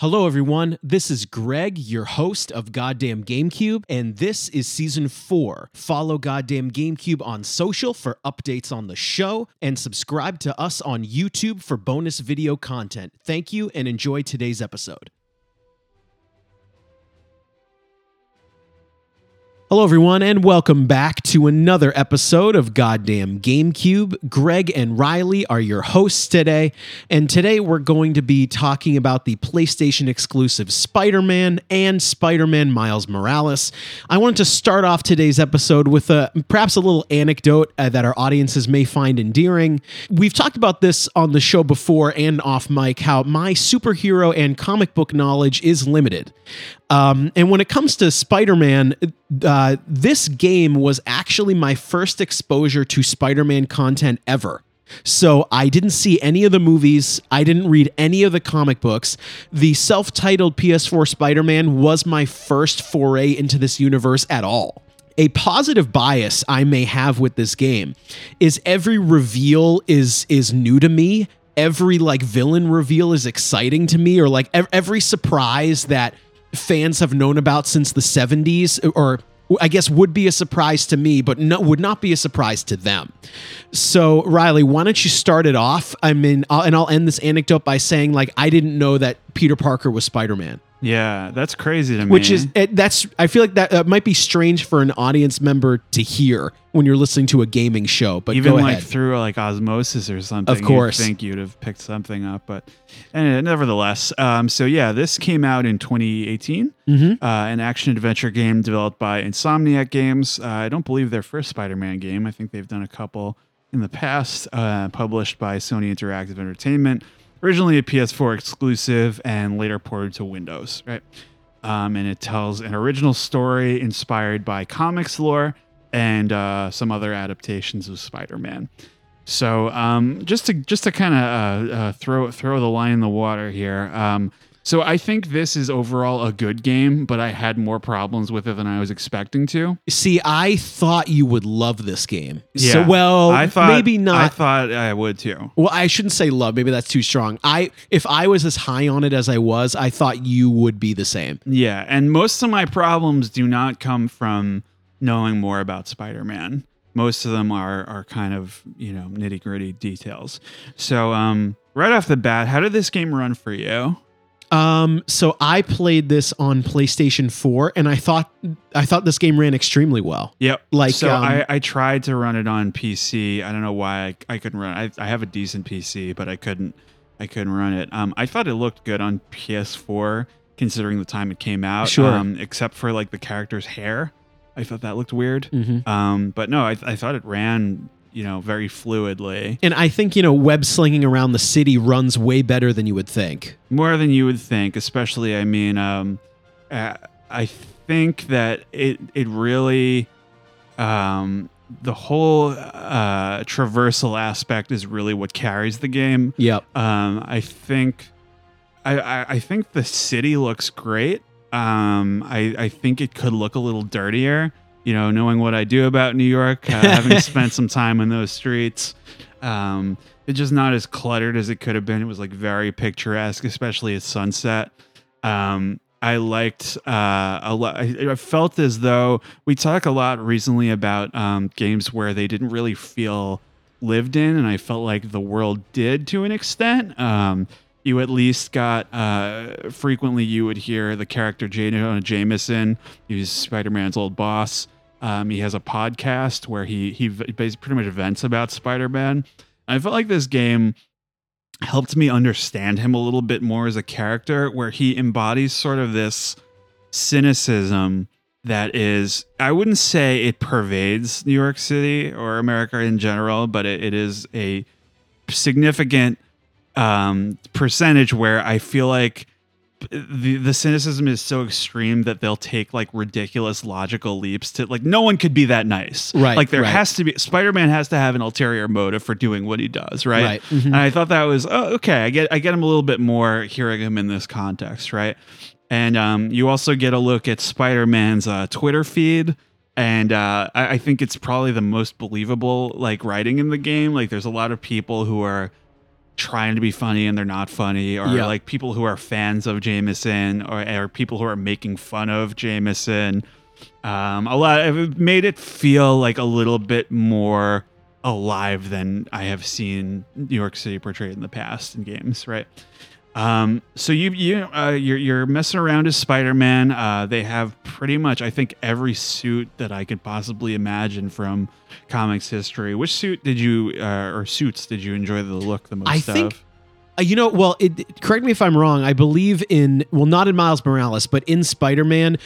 Hello, everyone. This is Greg, your host of Goddamn GameCube, and this is season four. Follow Goddamn GameCube on social for updates on the show, and subscribe to us on YouTube for bonus video content. Thank you and enjoy today's episode. Hello, everyone, and welcome back to another episode of Goddamn GameCube. Greg and Riley are your hosts today, and today we're going to be talking about the PlayStation exclusive Spider Man and Spider Man Miles Morales. I wanted to start off today's episode with a perhaps a little anecdote uh, that our audiences may find endearing. We've talked about this on the show before and off mic how my superhero and comic book knowledge is limited. Um, and when it comes to Spider Man, uh, this game was actually my first exposure to Spider Man content ever. So I didn't see any of the movies. I didn't read any of the comic books. The self titled PS4 Spider Man was my first foray into this universe at all. A positive bias I may have with this game is every reveal is is new to me. Every like villain reveal is exciting to me, or like ev- every surprise that fans have known about since the 70s or I guess would be a surprise to me, but no, would not be a surprise to them. So, Riley, why don't you start it off? I mean, I'll, and I'll end this anecdote by saying, like, I didn't know that Peter Parker was Spider Man. Yeah, that's crazy to me. Which is it, that's I feel like that uh, might be strange for an audience member to hear when you're listening to a gaming show. But even like through like osmosis or something. Of course. you'd think you'd have picked something up, but and nevertheless, um, so yeah, this came out in 2018. Mhm. Uh, an action adventure game developed by Insomniac Games. Uh, I don't believe their first Spider-Man game. I think they've done a couple in the past. Uh, published by Sony Interactive Entertainment. Originally a PS4 exclusive and later ported to Windows. Right. um, and it tells an original story inspired by comics lore and uh, some other adaptations of Spider-Man. So um, just to just to kind of uh, uh, throw throw the line in the water here. Um, so I think this is overall a good game, but I had more problems with it than I was expecting to. See, I thought you would love this game. Yeah, So, well, I thought maybe not. I thought I would too. Well, I shouldn't say love. Maybe that's too strong. I if I was as high on it as I was, I thought you would be the same. Yeah, and most of my problems do not come from knowing more about Spider-Man. Most of them are are kind of you know nitty gritty details. So um, right off the bat, how did this game run for you? Um, so I played this on PlayStation 4 and I thought I thought this game ran extremely well. Yep. Like, so, um, I, I tried to run it on PC. I don't know why I, I couldn't run. it. I, I have a decent PC, but I couldn't. I couldn't run it. Um, I thought it looked good on PS4 considering the time it came out. Sure. Um, except for like the character's hair, I thought that looked weird. Mhm. Um, but no, I, I thought it ran, you know, very fluidly, And I think, you know, web slinging around the city runs way better than you would think. more than you would think. Especially, I mean, um, uh, I think that it it really, um, the whole uh, traversal aspect is really what carries the game. Yep. Um, I think, I, I, I think the city looks great. Um, I, I think it could look a little dirtier. You know, knowing what I do about New York, uh, having spent some time in those streets, um, it's just not as cluttered as it could have been. It was like very picturesque, especially at sunset. Um, I liked uh, a lot. I, I felt as though we talk a lot recently about um, games where they didn't really feel lived in, and I felt like the world did to an extent. Um, you at least got uh, frequently you would hear the character J. Jonah Jameson, who's Spider-Man's old boss. Um, he has a podcast where he he pretty much vents about Spider-Man. I felt like this game helped me understand him a little bit more as a character, where he embodies sort of this cynicism that is I wouldn't say it pervades New York City or America in general, but it, it is a significant um, percentage where I feel like the the cynicism is so extreme that they'll take like ridiculous logical leaps to like no one could be that nice Right, like there right. has to be spider-man has to have an ulterior motive for doing what he does right, Right, mhm. and i thought that was oh, okay i get i get him a little bit more hearing him in this context right and um, you also get a look at spider-man's uh, twitter feed and uh, I, I think it's probably the most believable like writing in the game like there's a lot of people who are trying to be funny and they're not funny, or Yeah. like people who are fans of Jameson, or, or people who are making fun of Jameson. Um, a lot it made it feel like a little bit more alive than I have seen New York City portrayed in the past in games, right? Um, so you you uh, you're you're messing around as Spider-Man. Uh, they have pretty much I think every suit that I could possibly imagine from comics history. Which suit did you uh, or suits did you enjoy the look the most? I think- of? Uh, you know, well, it, correct me if I'm wrong. I believe in, well, not in Miles Morales, but in Spider Man,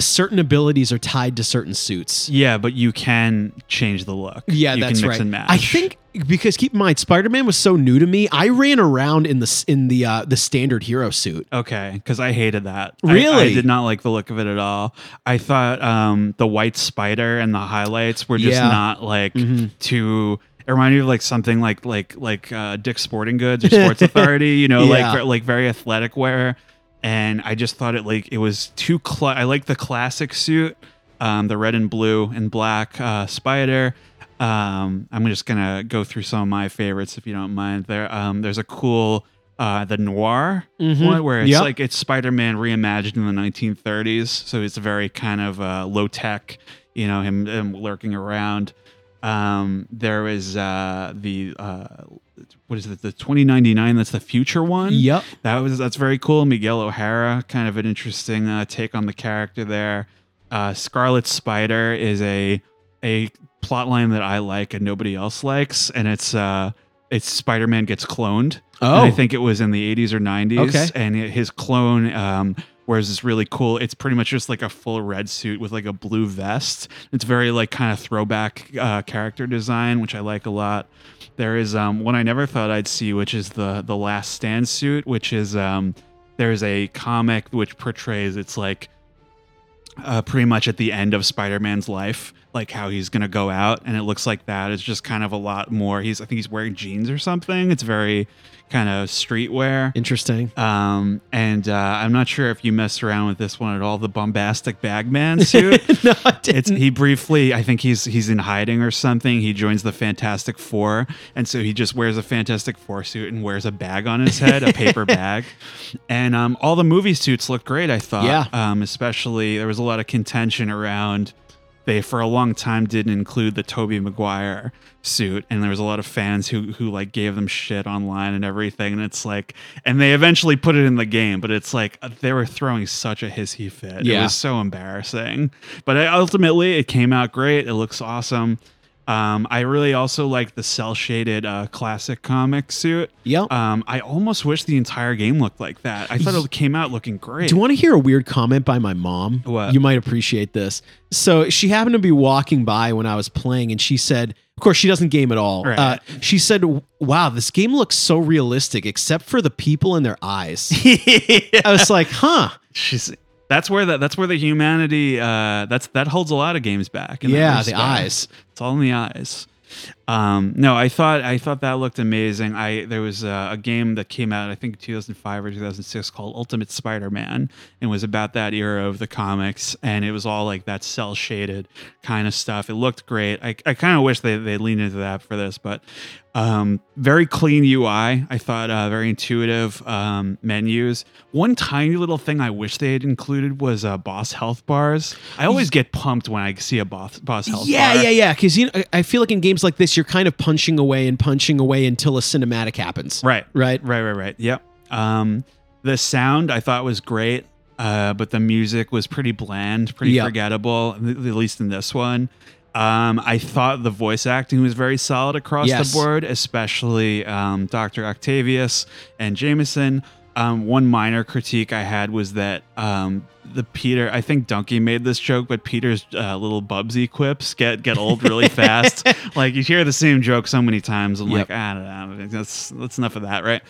certain abilities are tied to certain suits. yeah, but you can change the look. Yeah, you that's can mix right. and match. I think because keep in mind, Spider Man was so new to me. I ran around in the in the uh, the standard hero suit. Okay, because I hated that. Really? I, did not like the look of it at all. I thought um, the white spider and the highlights were just Yeah. not like Mhm. too. It reminded me of like something like like like uh, Dick's Sporting Goods or Sports Authority. You know, Yeah. like like very athletic wear. And I just thought it like it was too. Cl- I like the classic suit, um, the red and blue and black uh, spider. Um, I'm just gonna go through some of my favorites if you don't mind. There, um, there's a cool uh, the noir Mhm. one where it's Yep. like it's Spider-Man reimagined in the 1930s, so it's a very kind of uh, low tech. You know, him, him lurking around. Um, there is uh, the uh, what is it? The 2099. That's the future one. Yep. That was that's very cool. Miguel O'Hara, kind of an interesting uh, take on the character there. Uh, Scarlet Spider is a a plot line that I like and nobody else likes, and it's uh, it's Spider Man gets cloned. Oh, And I think it was in the 80s or 90s. Okay. And his clone um, wears this really cool, it's pretty much just like a full red suit with like a blue vest. It's very like kind of throwback uh, character design, which I like a lot. There is um, one I never thought I'd see, which is the the Last Stand suit, which is um, there's a comic which portrays it's like uh, pretty much at the end of Spider-Man's life, like how he's gonna go out, and it looks like that. It's just kind of a lot more. He's I think he's wearing jeans or something. It's very kind of streetwear. interesting. Um, and uh, I'm not sure if you messed around with this one at all. The bombastic bagman suit. no, I didn't. he briefly. I think he's he's in hiding or something. He joins the Fantastic Four, and so he just wears a Fantastic Four suit and wears a bag on his head, a paper bag. And um, all the movie suits look great. I thought. Yeah. Um, especially there was a lot of contention around. They for a long time didn't include the Tobey Maguire suit, and there was a lot of fans who who like gave them shit online and everything. And it's like, and they eventually put it in the game, but it's like uh, they were throwing such a hissy fit. It was so embarrassing. But I, ultimately, it came out great. It looks awesome. Um, I really also like the cell shaded uh, classic comic suit. Yep. Um, I almost wish the entire game looked like that. I thought it came out looking great. Do you want to hear a weird comment by my mom? What? You might appreciate this. So she happened to be walking by when I was playing, and she said, "Of course, she doesn't game at all. Right. Uh, she said, "Wow, this game looks so realistic, except for the people in their eyes." I was like, "Huh." She's that's where that that's where the humanity uh that's that holds a lot of games back. Yeah, the eyes. It's all in the eyes. Um, no, I thought I thought that looked amazing. I there was a, a game that came out I think 2005 or 2006 called Ultimate Spider-Man and was about that era of the comics and it was all like that cell shaded kind of stuff. It looked great. I, I kind of wish they they leaned into that for this, but um, very clean UI. I thought uh, very intuitive um, menus. One tiny little thing I wish they had included was uh, boss health bars. I always get pumped when I see a boss boss health Yeah, bar. yeah, yeah. Yeah. Because you know, I- feel like in games like this, you're kind of punching away and punching away until a cinematic happens. Right, Right. right, right, right. Yep. Um, the sound I thought was great, uh, but the music was pretty bland, pretty Yeah. forgettable, at least in this one. Um, I thought the voice acting was very solid across Yes. the board, especially um, Dr. Octavius and Jameson. Um, one minor critique I had was that um, the Peter, I think Dunkey made this joke, but Peter's uh, little Bubsy quips get get old really fast. like you hear the same joke so many times. I'm Yep. like, I don't know, that's that's enough of that, right?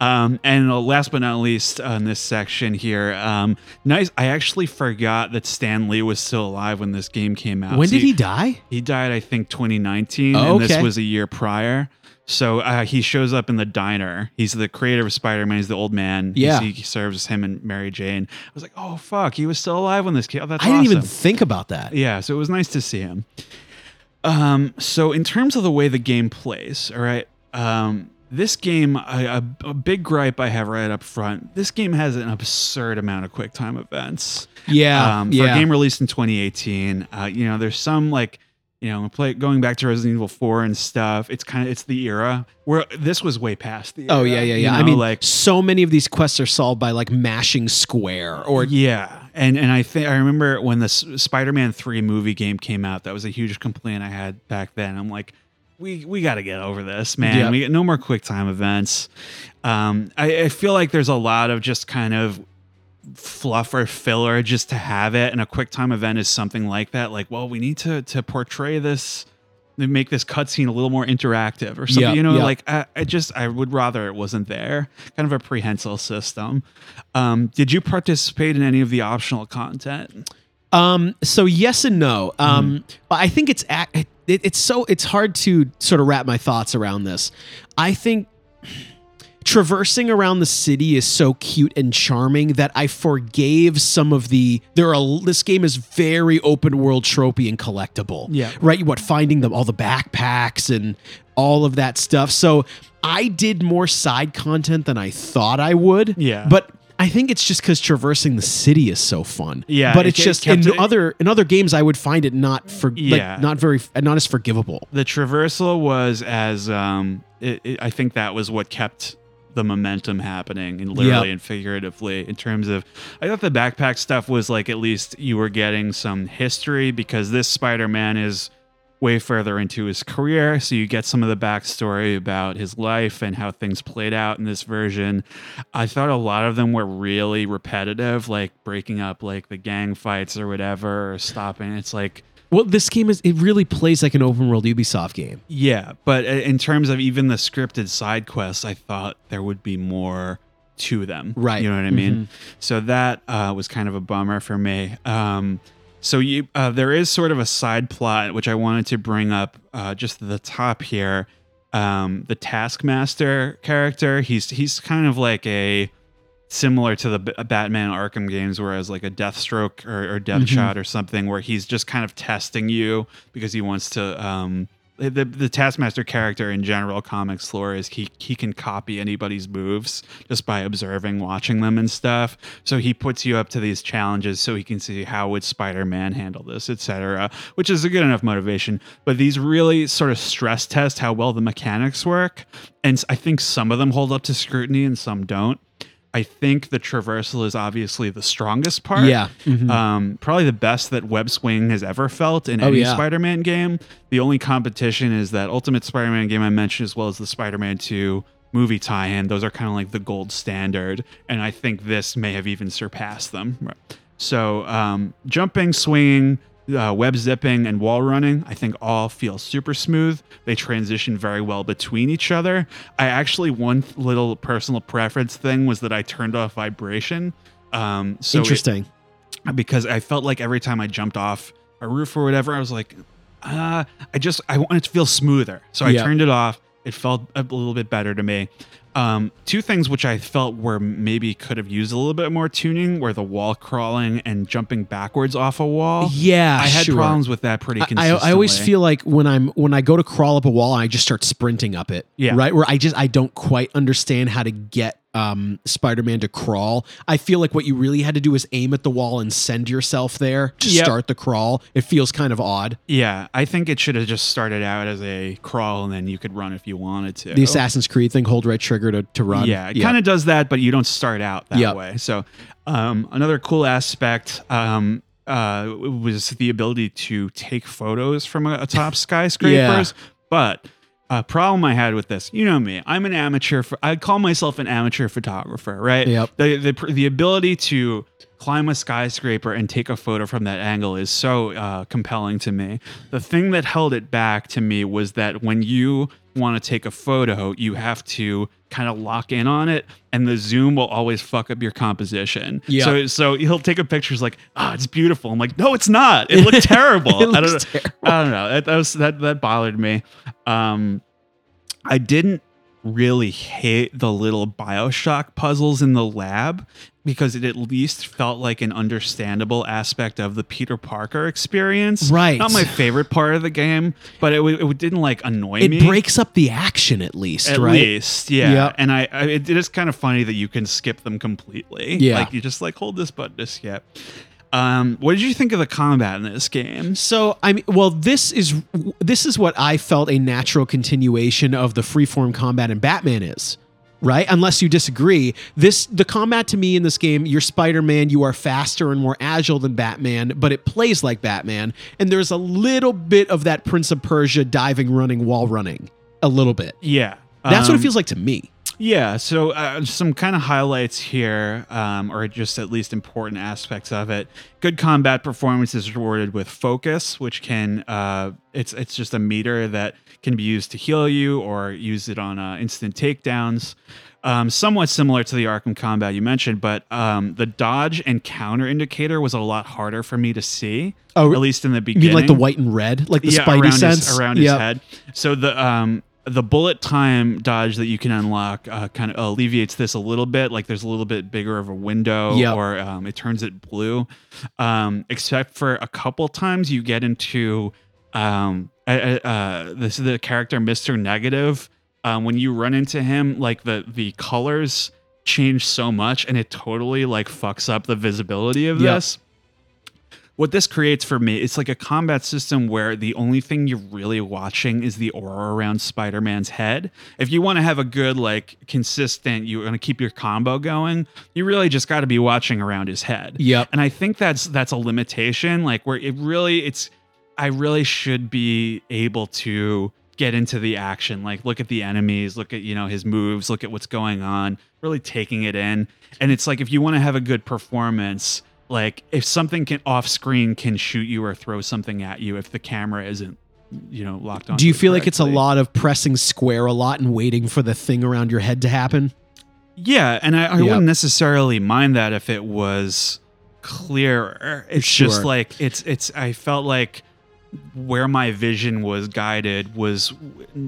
Um, and uh, last but not least, uh, in this section here, um, nice. I actually forgot that Stan Lee was still alive when this game came out. When See, did he die? he died, I think, 2019, Oh, and this was a year prior. So uh, he shows up in the diner. He's the creator of Spider-Man. He's the old man. Yeah. He's- he serves him and Mary Jane. I was like, oh fuck, he was still alive when this came. That's I didn't even think about that. Yeah, so it was nice to see him. Um, so in terms of the way the game plays, all right, um, this game, a big gripe I have right up front. This game has an absurd amount of quick time events. Yeah, um, for yeah. a game released in 2018. Uh, you know, there's some like, you know, play going back to Resident Evil 4 and stuff. It's kind of it's the era where this was way past the. Oh era, yeah, yeah, you yeah. I mean, like so many of these quests are solved by like mashing square or yeah, and and I think I remember when the S- Spider-Man 3 movie game came out. That was a huge complaint I had back then. I'm like. We, we got to get over this, man. Yep. We get no more quick time events. Um, I, I feel like there's a lot of just kind of fluff or filler just to have it and a quick time event is something like that like well we need to to portray this make this cutscene a little more interactive or something Yeah, you know yeah. like I, I just i would rather it wasn't there kind of a prehensile system um did you participate in any of the optional content Um. So yes and no. Um. But I think it's it, it's so it's hard to sort of wrap my thoughts around this. I think traversing around the city is so cute and charming that I forgave some of the there are this game is very open world tropey and collectible. Yeah. Right. What finding them all the backpacks and all of that stuff. So I did more side content than I thought I would. Yeah. But I think it's just because traversing the city is so fun. Yeah, but it's ke- just kept in it- other in other games I would find it not for Yeah. like not very not as forgivable. the traversal was as um it, it- i think that was what kept the momentum happening and literally Yep. and figuratively in terms of i thought the backpack stuff was like at least you were getting some history because this spider-man is way further into his career. So you get some of the backstory about his life and how things played out in this version. I thought a lot of them were really repetitive like breaking up like the gang fights or whatever or stopping. It's like Well, this game is it really plays like an open world Ubisoft game. yeah, but in terms of even the scripted side quests, I thought there would be more to them. Right. You know what I mean? So that uh, was kind of a bummer for me. Um, so you, uh, there is sort of a side plot which I wanted to bring up uh, just at the top here. Um, the Taskmaster character, he's he's kind of like a similar to the B- Batman Arkham games, where whereas like a Deathstroke or, or Deadshot or something, where he's just kind of testing you because he wants to. Um, the the Taskmaster character in general comics lore is he he can copy anybody's moves just by observing, watching them and stuff. So he puts you up to these challenges so he can see how would Spider-Man handle this, etc. Which is a good enough motivation. But these really sort of stress test how well the mechanics work, and I think some of them hold up to scrutiny and some don't. I think the traversal is obviously the strongest part. Yeah. Mhm. Um, probably the best that Web Swing has ever felt in Oh, any yeah. Spider-Man game. The only competition is that Ultimate Spider-Man game I mentioned, as well as the Spider-Man 2 movie tie-in. Those are kind of like the gold standard, and I think this may have even surpassed them. So, um, jumping, swinging, uh, web zipping, and wall running, I think all feel super smooth. They transition very well between each other. I actually one little personal preference thing was that I turned off vibration. Um, so it- Interesting. because I felt like every time I jumped off a roof or whatever, I was like, uh, I just I wanted to feel smoother, so I Yeah. turned it off. It felt a little bit better to me. Um, two things which I felt were maybe could have used a little bit more tuning were the wall crawling and jumping backwards off a wall. yeah, I had sure. problems with that pretty I, consistently. I always feel like when I'm when I go to crawl up a wall, I just start sprinting up it. Yeah. Right. Where I just I don't quite understand how to get um Spider-Man to crawl. I feel like what you really had to do is aim at the wall and send yourself there to Yep. start the crawl. It feels kind of odd. Yeah, I think it should have just started out as a crawl and then you could run if you wanted to. The Assassin's Creed thing, hold right trigger to, to run. Yeah, it kind of does that, but you don't start out that Yep. way. So, um, another cool aspect um, uh, was the ability to take photos from a, atop skyscrapers. But a problem I had with this, you know me, I'm an amateur. I call myself an amateur photographer, right? Yep. The, the the ability to climb a skyscraper and take a photo from that angle is so uh, compelling to me. The thing that held it back to me was that when you want to take a photo, you have to kind of lock in on it, and the zoom will always fuck up your composition. Yeah. So so he'll take a picture, it's like, ah, it's beautiful. I'm like, no, it's not. It looked terrible. It I don't know. terrible. I don't know. That, that was that that bothered me. Um, I didn't really hate the little Bioshock puzzles in the lab because it at least felt like an understandable aspect of the Peter Parker experience. Right. Not my favorite part of the game, but it, it didn't like annoy It me. It breaks up the action at least, right? at right? least, yeah. Yep. And I, I it, it is kind of funny that you can skip them completely. Yeah. Like you just like hold this button to skip. Um, what did you think of the combat in this game? So I mean, well, this is this is what I felt a natural continuation of the freeform combat in Batman is, right? Unless you disagree, this the combat to me in this game, you're Spider-Man, you are faster and more agile than Batman, but it plays like Batman, and there's a little bit of that Prince of Persia diving, running, wall running, a little bit. Yeah. That's what Um, it feels like to me. Yeah, so uh, some kind of highlights here, um, or just at least important aspects of it. Good combat performance is rewarded with focus, which can uh, it's it's just a meter that can be used to heal you or use it on uh, instant takedowns. Um, somewhat similar to the Arkham combat you mentioned, but um, the dodge and counter indicator was a lot harder for me to see. Oh, at least in the beginning. You mean like the white and red, like the yeah, Spidey around sense his, around Yep. his head. So the um the bullet time dodge that you can unlock uh, kind of alleviates this a little bit. Like there's a little bit bigger of a window, Yep. or um, it turns it blue. Um, except for a couple times you get into um uh, uh, this is the character Mister Negative. Um, when you run into him, like the the colors change so much, and it totally like fucks up the visibility of Yep. this what this creates for me it's like a combat system where the only thing you're really watching is the aura around spider-man's head if you want to have a good like consistent you're going to keep your combo going you really just got to be watching around his head Yep. and i think that's that's a limitation like where it really it's i really should be able to get into the action like look at the enemies look at you know his moves look at what's going on really taking it in and it's like if you want to have a good performance like if something can off screen can shoot you or throw something at you if the camera isn't you know locked on Do you feel like it's a lot of pressing square a lot and waiting for the thing around your head to happen? yeah and i, I Yep. wouldn't necessarily mind that if it was clearer it's just like it's it's i felt like where my vision was guided was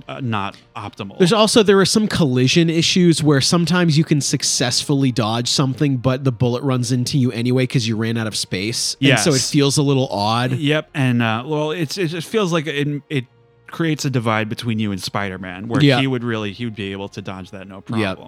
uh, not optimal There's also there are some collision issues where sometimes you can successfully dodge something, but the bullet runs into you anyway because you ran out of space. Yeah, so it feels a little odd. Yep, and uh, well, it's it just feels like it it creates a divide between you and Spider-Man, where Yeah. he would really he would be able to dodge that no Yep.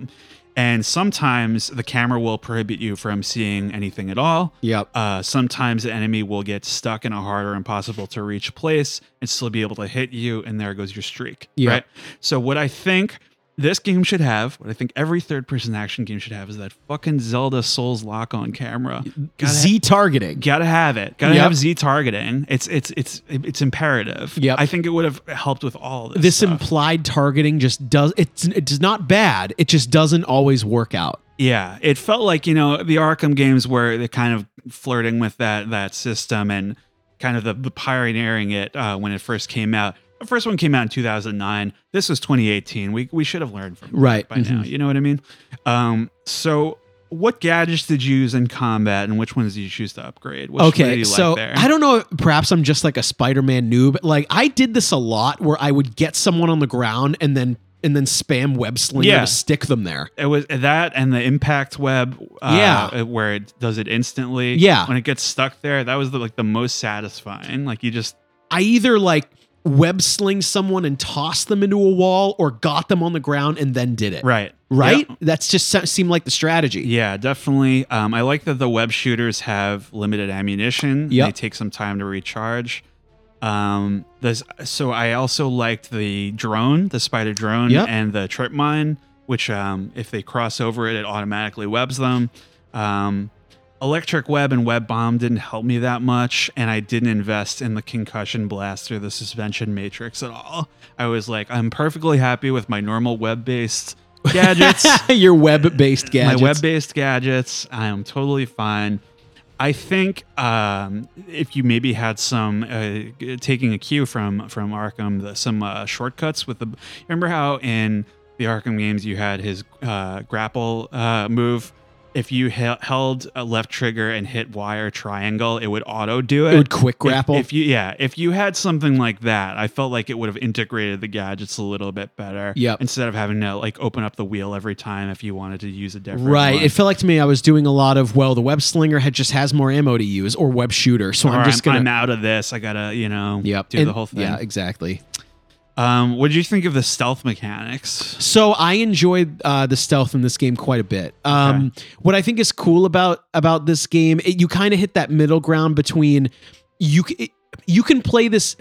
And sometimes the camera will prohibit you from seeing anything at all. Yep. Uh, sometimes the enemy will get stuck in a harder, impossible to reach place and still be able to hit you, and there goes your streak. Yep. Right. So what I think this game should have, what I think every third-person action game should have, is that fucking Zelda Souls lock-on camera. Gotta Z targeting. Gotta have it. Gotta Yep. have Z targeting. It's it's it's it's imperative. Yeah. I think it would have helped with all this. This stuff. implied targeting just does it's it's not bad. It just doesn't always work out. yeah, it felt like you know the Arkham games were they're kind of flirting with that that system and kind of the, the pioneering it uh, when it first came out. The first one came out in 2009. This was 2018. We we should have learned from Right. by now. You know what I mean? Um, so. What gadgets did you use in combat, and which ones did you choose to upgrade? Which, Okay, you so like there? I don't know. Perhaps I'm just like a Spider-Man noob. Like I did this a lot, where I would get someone on the ground and then and then spam web slinger Yeah. to stick them there. It was that and the impact web, uh, Yeah. where it does it instantly. Yeah. when it gets stuck there, that was the, like the most satisfying. Like you just I either like web sling someone and toss them into a wall, or got them on the ground and then did it. right, Right? Yep. That's just se- seemed like the strategy. Yeah, definitely. Um, I like that the web shooters have limited ammunition. Yep. They take some time to recharge. Um, there's so I also liked the drone, the spider drone, Yep. and the trip mine, which um, if they cross over it, it automatically webs them. Um, electric web and web bomb didn't help me that much, and I didn't invest in the concussion blast or the suspension matrix at all. I was like, I'm perfectly happy with my normal web based gadgets Your web-based gadgets. my web-based gadgets i am totally fine i think um, if you maybe had some uh, taking a cue from from arkham the, some uh, shortcuts with the remember how in the arkham games you had his uh, grapple uh, move if you he- held a left trigger and hit Y or triangle, it would auto do it. It would quick If- grapple. If, you yeah, if you had something like that, I felt like it would have integrated the gadgets a little bit better. Yep. Instead of having to like open up the wheel every time if you wanted to use a different Right. one. It felt like to me I was doing a lot of well, the web slinger had just has more ammo to use, or web shooter. So Or I'm just gonna. I'm out of this. I gotta, you know, Yep. do And- the whole thing. Yeah, exactly. Um, what did you think of the stealth mechanics? So I enjoyed uh, the stealth in this game quite a bit. Um, What I think is cool about about this game, it, you kind of hit that middle ground between you. It, you can play this.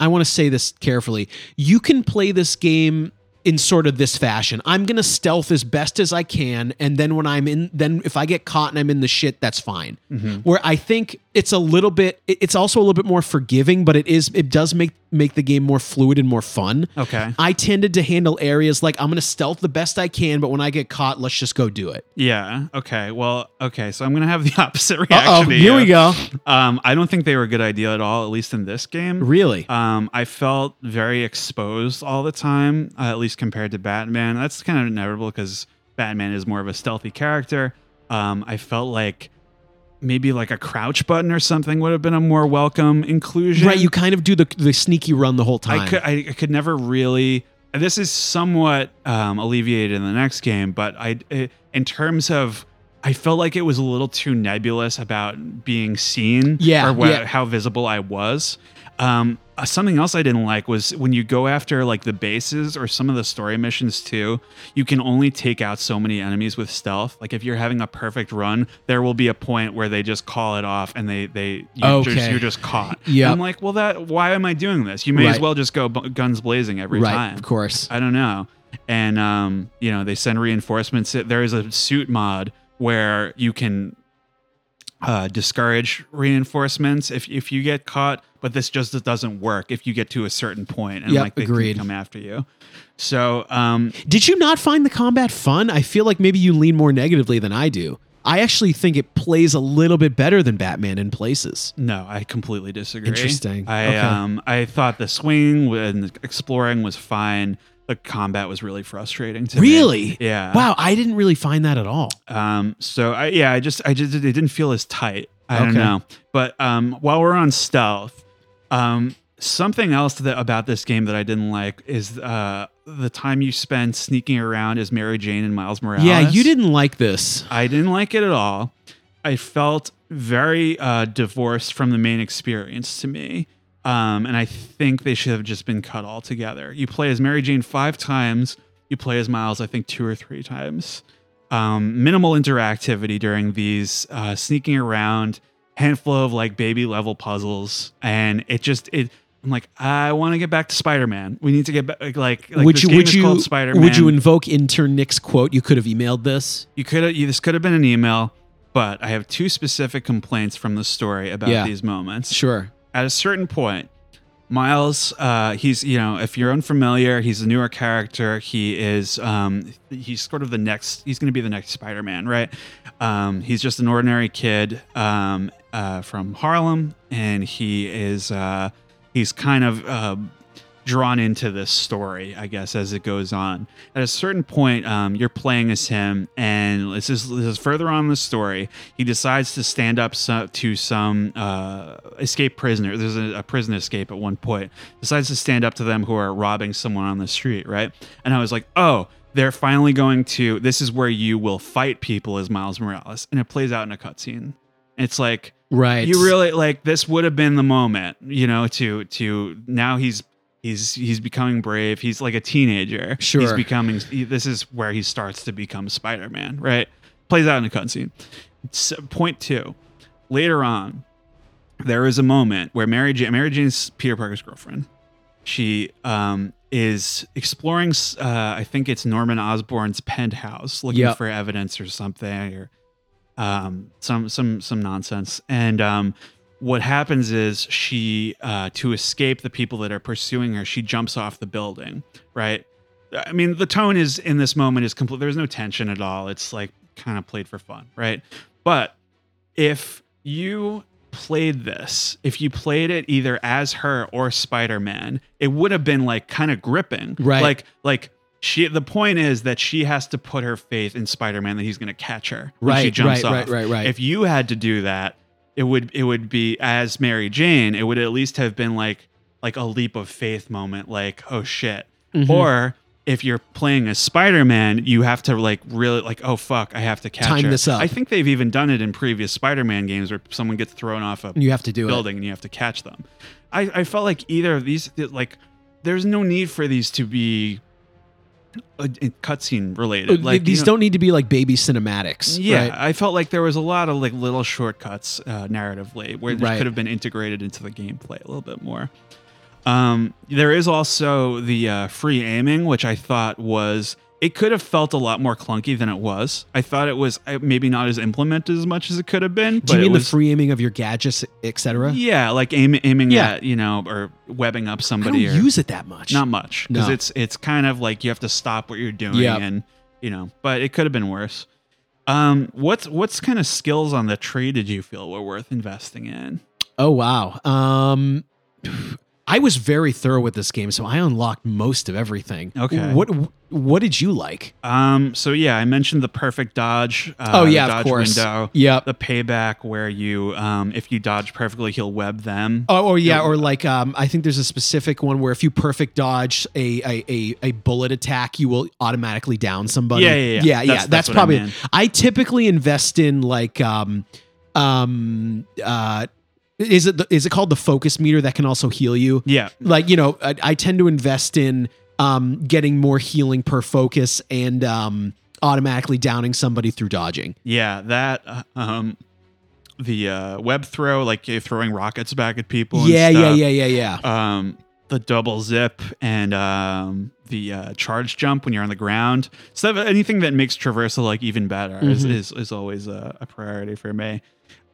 I want to say this carefully. You can play this game in sort of this fashion. I'm gonna stealth as best as I can, and then when I'm in, then if I get caught and I'm in the shit, that's fine. Where I think it's a little bit, it's also a little bit more forgiving, but it is, it does make make the game more fluid and more fun. Okay. I tended to handle areas like I'm going to stealth the best I can, but when I get caught, let's just go do it. Yeah. Okay. Well. Okay. So I'm gonna have the opposite reaction. oh, to here we go. Um, I don't think they were a good idea at all, at least in this game. Really? Um, I felt very exposed all the time, uh, at least compared to Batman. That's kind of inevitable because Batman is more of a stealthy character. Um, I felt like maybe like a crouch button or something would have been a more welcome inclusion. Right, you kind of do the the sneaky run the whole time. I could, I, I could never really. This is somewhat um, alleviated in the next game, but I, it, in terms of, I felt like it was a little too nebulous about being seen, Yeah, or yeah. how visible I was. Um, uh, something else I didn't like was when you go after like the bases or some of the story missions too. You can only take out so many enemies with stealth. Like if you're having a perfect run, there will be a point where they just call it off and they they you just, Okay. you're just caught. Yep. I'm like, well, that why am I doing this? You may as well just go bu- guns blazing every right, time. of course. I don't know. And um, you know, they send reinforcements. There is a suit mod where you can uh, discourage reinforcements if if you get caught, but this just doesn't work if you get to a certain point and Yep, like they agreed. come after you. So um, Did you not find the combat fun? I feel like maybe you lean more negatively than I do. I actually think it plays a little bit better than Batman in places. no, I completely disagree. Interesting. I Okay. um I thought the swing and exploring was fine. The combat was really frustrating to me. Really? Yeah. Wow, I didn't really find that at all. Um, so I yeah, I just I just it didn't feel as tight. I don't know. But um while we're on stealth, um something else that about this game that I didn't like is uh the time you spend sneaking around as Mary Jane and Miles Morales. Yeah, you didn't like this. I didn't like it at all. I felt very uh, divorced from the main experience to me. Um, and I think they should have just been cut all together. You play as Mary Jane five times, you play as Miles, I think, two or three times. Um, minimal interactivity during these, uh, sneaking around, handful of like baby level puzzles. And it just, it, I'm like, I want to get back to Spider Man. We need to get back, like, like would this you game would is you called Spider-Man. would you invoke intern Nick's quote? You could have emailed this. You could have. This could have been an email, but I have two specific complaints from the story about Yeah. these moments. Sure. At a certain point, Miles, uh, he's you know, if you're unfamiliar, he's a newer character. He is, um, he's sort of the next. He's going to be the next Spider-Man, right? Um, he's just an ordinary kid um, uh, from Harlem, and he is, uh, he's kind of. Drawn into this story, I guess, as it goes on. At a certain point, um, you're playing as him, and this is, this is further on in the story. He decides to stand up so, to some uh, escape prisoner. There's a, a prison escape at one point. Decides to stand up to them who are robbing someone on the street, right? And I was like, oh. They're finally going to. This is where you will fight people as Miles Morales, and it plays out in a cutscene. It's like Right. you really like this would have been the moment, you know, to to now he's he's he's becoming brave. He's like a teenager. Sure, He's becoming. he- this is where he starts to become Spider Man. Right? Plays out in a cutscene. S- Point two. Later on, there is a moment where Mary Jane, Mary Jane's Peter Parker's girlfriend. She um, is exploring. Uh, I think it's Norman Osborn's penthouse, looking Yep. for evidence or something, or um, some some some nonsense. And um, what happens is she, uh, to escape the people that are pursuing her, she jumps off the building. Right. I mean, the tone is in this moment is complete. There's no tension at all. It's like kind of played for fun, right? But if you played this, if you played it either as her or Spider Man, it would have been like kind of gripping, Right. Like like she the point is that she has to put her faith in Spider-Man that he's going to catch her when she Right, jumps right, off. right, right, right. If you had to do that, it would it would be as Mary Jane, it would at least have been like like a leap of faith moment like oh shit. Mhm. Or if you're playing as Spider-Man, you have to like really like oh fuck, I have to catch Time her. this up. I think they've even done it in previous Spider-Man games where someone gets thrown off a You have to do it. building and you have to catch them. I, I felt like either of these, like, there's no need for these to be uh, cutscene related. Like These you know- don't need to be like baby cinematics. Yeah, right? I felt like there was a lot of like little shortcuts uh, narratively where they Right. could have been integrated into the gameplay a little bit more. Um, there is also the uh, free aiming, which I thought was it could have felt a lot more clunky than it was. I thought it was uh, maybe not as implemented as much as it could have been. Do you mean was, the free aiming of your gadgets, etc.? Yeah, like aim, aiming Yeah. at you know or webbing up somebody. or, use it that much. not much because No. it's it's kind of like you have to stop what you're doing Yep. and you know but it could have been worse um what's what's kind of skills on the tree did you feel were worth investing in Oh wow. Um I was very thorough with this game, so I unlocked most of everything. Okay. What what did you like? um so yeah i mentioned the perfect dodge uh, oh the yeah, of course. window Yep. the payback where you um if you dodge perfectly he'll web them Oh, or yeah, Yeah. or like um, I think there's a specific one where if you perfect dodge a a, a, a bullet attack, you will automatically down somebody. Yeah, yeah, yeah. yeah. yeah, That's- That's, that's what I probably. meant. I typically invest in like um um uh is it the, is it called the focus meter that can also heal you? yeah Like you know, I, I tend to invest in um getting more healing per focus and um automatically downing somebody through dodging. yeah that uh, um the uh web throw like you're throwing rockets back at people and Yeah, yeah, stuff. yeah, yeah, yeah. um, the double zip and um, the uh, charge jump when you're on the ground. So anything that makes traversal like even better is, Mhm. is is always a, a priority for me.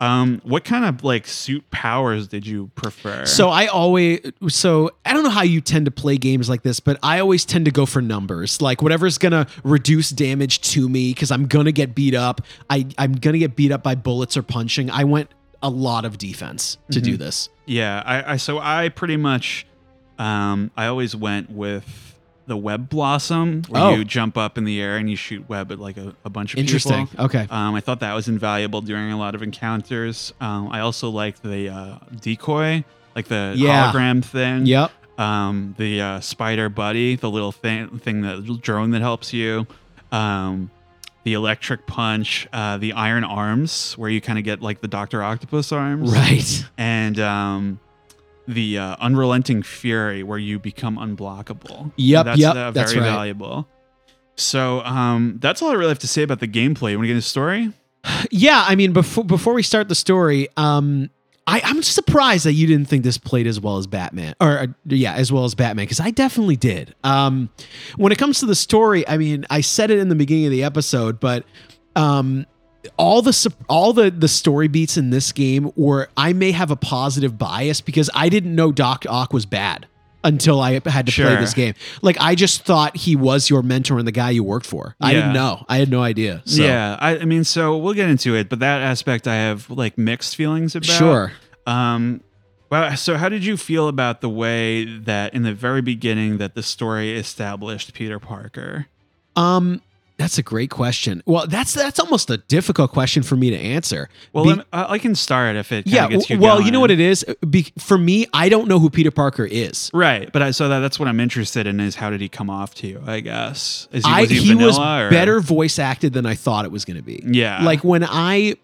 Um, what kind of like suit powers did you prefer? So I always so I don't know how you tend to play games like this, but I always tend to go for numbers. Like whatever's gonna reduce damage to me because I'm gonna get beat up. I I'm gonna get beat up by bullets or punching. I went a lot of defense to do Mhm. this. yeah, I, I so I pretty much um, I always went with the web blossom where Oh. you jump up in the air and you shoot web at like a, a bunch of people. Interesting. people. Okay. Um, I thought that was invaluable during a lot of encounters. Um, I also liked the uh, decoy, like the Yeah. hologram thing. Yep. Um, the uh, spider buddy, the little thing, thing that drone that helps you. Um, the electric punch, uh, the iron arms, where you kind of get like the Doctor Octopus arms, Right. and um, the uh, unrelenting fury, where you become unblockable. Yep, that's yep, uh, very that's right. valuable. So um, that's all I really have to say about the gameplay. You want to get into the story? Yeah, I mean before before we start the story, um I, I'm surprised that you didn't think this played as well as Batman, or uh, yeah, as well as Batman, because I definitely did. Um, when it comes to the story, I mean, I said it in the beginning of the episode, but um, all the all the the story beats in this game were I may have a positive bias because I didn't know Doc Ock was bad until I had to play this game. Like I just thought he was your mentor and the guy you worked for. I didn't know. I had no idea. So. Yeah, I, I mean, so we'll get into it, but that aspect I have like mixed feelings about. Sure. Um, well, so how did you feel about the way that in the very beginning that the story established Peter Parker? Um, that's a great question. Well, that's that's almost a difficult question for me to answer. Well, Be- I can start if it yeah. gets you well, you know what it is. Be, for me, I don't know who Peter Parker is. Right, but I, so that, that's what I'm interested in is how did he come off to you? I guess is he, I was he, he was or- better voice acted than I thought it was going to be. Yeah, Like when I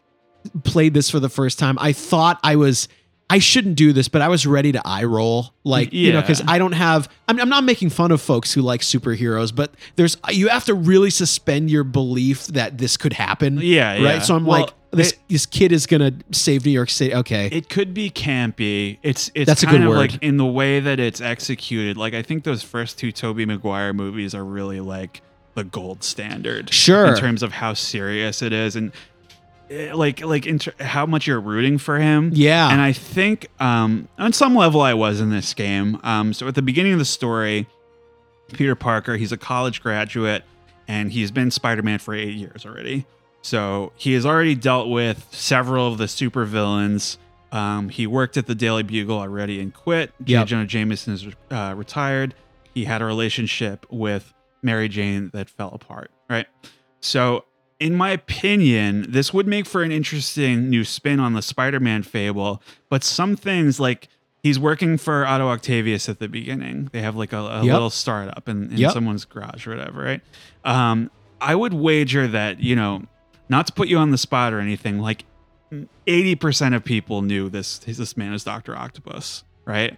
played this for the first time, I thought I was. I shouldn't do this, but I was ready to eye roll, like you know, because I don't have. I'm, I'm not making fun of folks who like superheroes, but there's you have to really suspend your belief that this could happen. Yeah, right. yeah. So I'm Well, like, this it- this kid is gonna save New York City. Okay, It could be campy. It's it's That's a kind good of word. like in the way that it's executed. Like I think those first two Tobey Maguire movies are really like the gold standard. Sure. In terms of how serious it is and like like in ter- how much you're rooting for him. Yeah. And I think um on some level I was in this game. Um so at the beginning of the story, Peter Parker, he's a college graduate and he's been Spider-Man for 8 years already. So he has already dealt with several of the supervillains. Um, he worked at the Daily Bugle already and quit. J. Yep. Jonah Jameson is uh, retired. He had a relationship with Mary Jane that fell apart, right? So, in my opinion, this would make for an interesting new spin on the Spider-Man fable, but some things like he's working for Otto Octavius at the beginning. They have like a, a Yep. little startup in, in Yep. someone's garage or whatever, right? Um, I would wager that, you know, not to put you on the spot or anything, like 80% of people knew this this man is Dr. Octopus, right?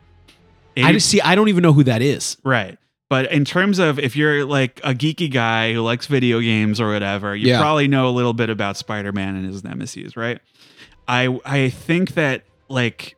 I just see. I don't even know who that is. Right. But in terms of if you're like a geeky guy who likes video games or whatever, you Yeah. probably know a little bit about Spider-Man and his nemesis, right? I I think that like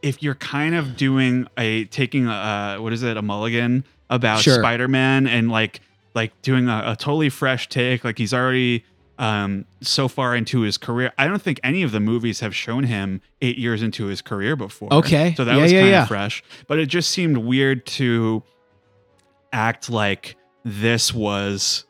if you're kind of doing a taking a what is it a mulligan about Sure. Spider-Man and like like doing a, a totally fresh take, like he's already um so far into his career. I don't think any of the movies have shown him eight years into his career before. Okay. So that Yeah, was yeah, kind yeah. of fresh. But it just seemed weird to act like this was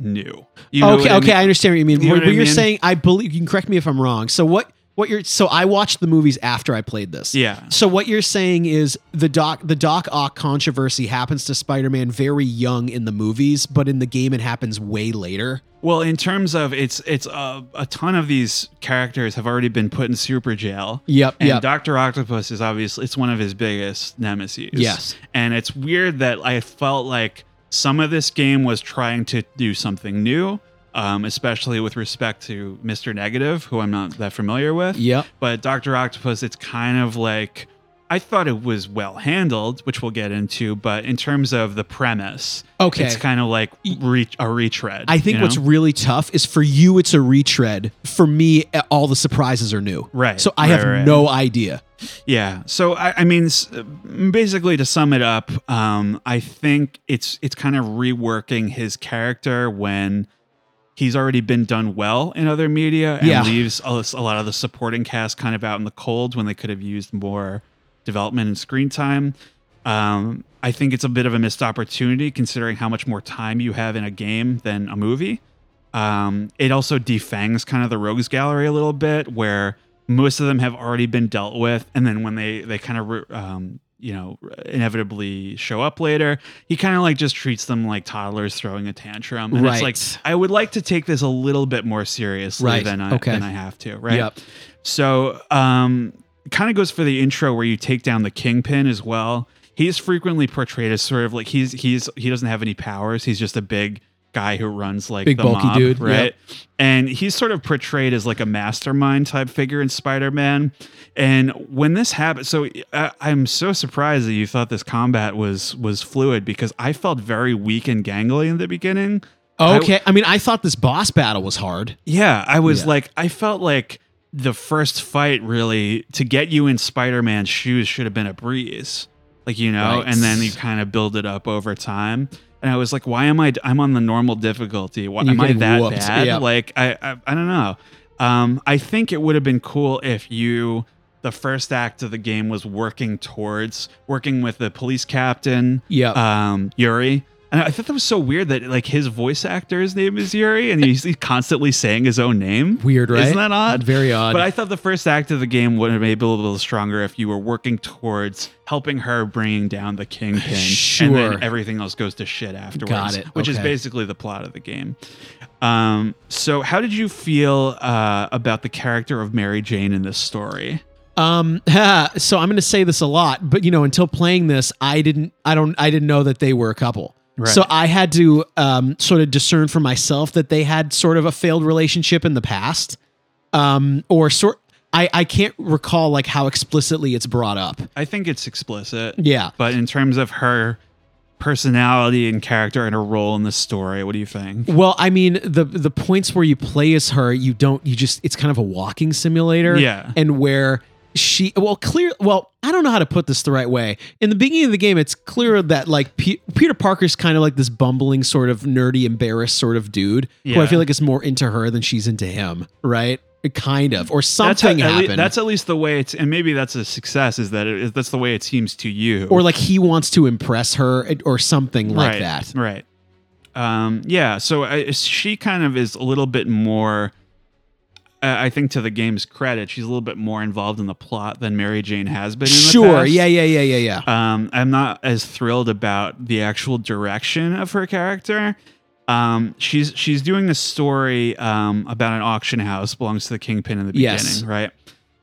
new. You know okay, what I okay, mean? I understand what you mean. You what what I you're mean? saying, I believe you can correct me if I'm wrong. So what what you're so I watched the movies after I played this. Yeah. So what you're saying is the doc the Doc Ock controversy happens to Spider-Man very young in the movies, but in the game it happens way later. Well, in terms of it's it's a, a ton of these characters have already been put in super jail. Yep, And yep. Doctor Octopus is obviously it's one of his biggest nemesis. Yes. And it's weird that I felt like some of this game was trying to do something new, um, especially with respect to Mr. Negative, who I'm not that familiar with. Yep. But Doctor Octopus, it's kind of like I thought it was well handled, which we'll get into. But in terms of the premise, Okay. it's kind of like re- a retread. I think you what's really tough is for you it's a retread. For me all the surprises are new. Right, So I right, have right. no idea. Yeah. So I, I mean, basically, to sum it up, um, I think it's it's kind of reworking his character when he's already been done well in other media and Yeah. leaves a, a lot of the supporting cast kind of out in the cold when they could have used more development and screen time. Um, I think it's a bit of a missed opportunity considering how much more time you have in a game than a movie. Um, it also defangs kind of the rogues gallery a little bit, where most of them have already been dealt with, and then when they they kind of um, you know inevitably show up later, he kind of like just treats them like toddlers throwing a tantrum, and Right. it's like I would like to take this a little bit more seriously Right. than I Okay. than I have to, right? Yep. So, um, kind of goes for the intro where you take down the kingpin as well. He's frequently portrayed as sort of like he's he's he doesn't have any powers. He's just a big guy who runs like Big the bulky mob, dude, right? And he's sort of portrayed as like a mastermind type figure in Spider-Man. And when this happened, so I, I'm so surprised that you thought this combat was was fluid because I felt very weak and gangly in the beginning. I- Okay. I, mean, I thought this boss battle was hard. yeah, I was Yeah. like, I felt like the first fight really to get you in Spider-Man's shoes should have been a breeze, like you know, Right. and then you kind of build it up over time. And I was like, why am I? I'm on the normal difficulty. Why, am I that whooped, bad? yeah. Like I, I, I don't know. Um, I think it would have been cool if you. The first act of the game was working towards working with the police captain, Yep. um, Yuri. And I thought that was so weird that like his voice actor's name is Yuri, and he's, constantly saying his own name. Weird, right? Isn't that odd? Very odd. But I thought the first act of the game would have made a little stronger if you were working towards helping her bringing down the kingpin, and Sure. then everything else goes to shit afterwards. Got it. Which is basically the plot of the game. Um, so, how did you feel uh, about the character of Mary Jane in this story? Um, so I'm going to say this a lot, but you know, until playing this, I didn't, I don't, I didn't know that they were a couple. Right. So I had to um, sort of discern for myself that they had sort of a failed relationship in the past, um, or sort. I I can't recall like how explicitly it's brought up. I think it's explicit. Yeah. But in terms of her personality and character and her role in the story, what do you think? Well, I mean, the the points where you play as her, you don't, you just, it's kind of a walking simulator. Yeah. And where she, well, clear, well, I don't know how to put this the right way. In the beginning of the game, it's clear that like P- Peter Parker's kind of like this bumbling, sort of nerdy, embarrassed sort of dude who I feel like is more into her than she's into him, right? Kind of, or That's, something how- at happened. lea- that's at least the way it's, and maybe that's a success. Is that it, that's the way it seems to you, or like he wants to impress her, or something like right, that. Right. Um, yeah. So I, she kind of is a little bit more. Uh, I think to the game's credit, she's a little bit more involved in the plot than Mary Jane has been. In the Sure. past. Yeah, yeah, yeah, yeah, yeah. Um, I'm not as thrilled about the actual direction of her character. Um, she's she's doing a story um, about an auction house belongs to the kingpin in the beginning, Yes. right?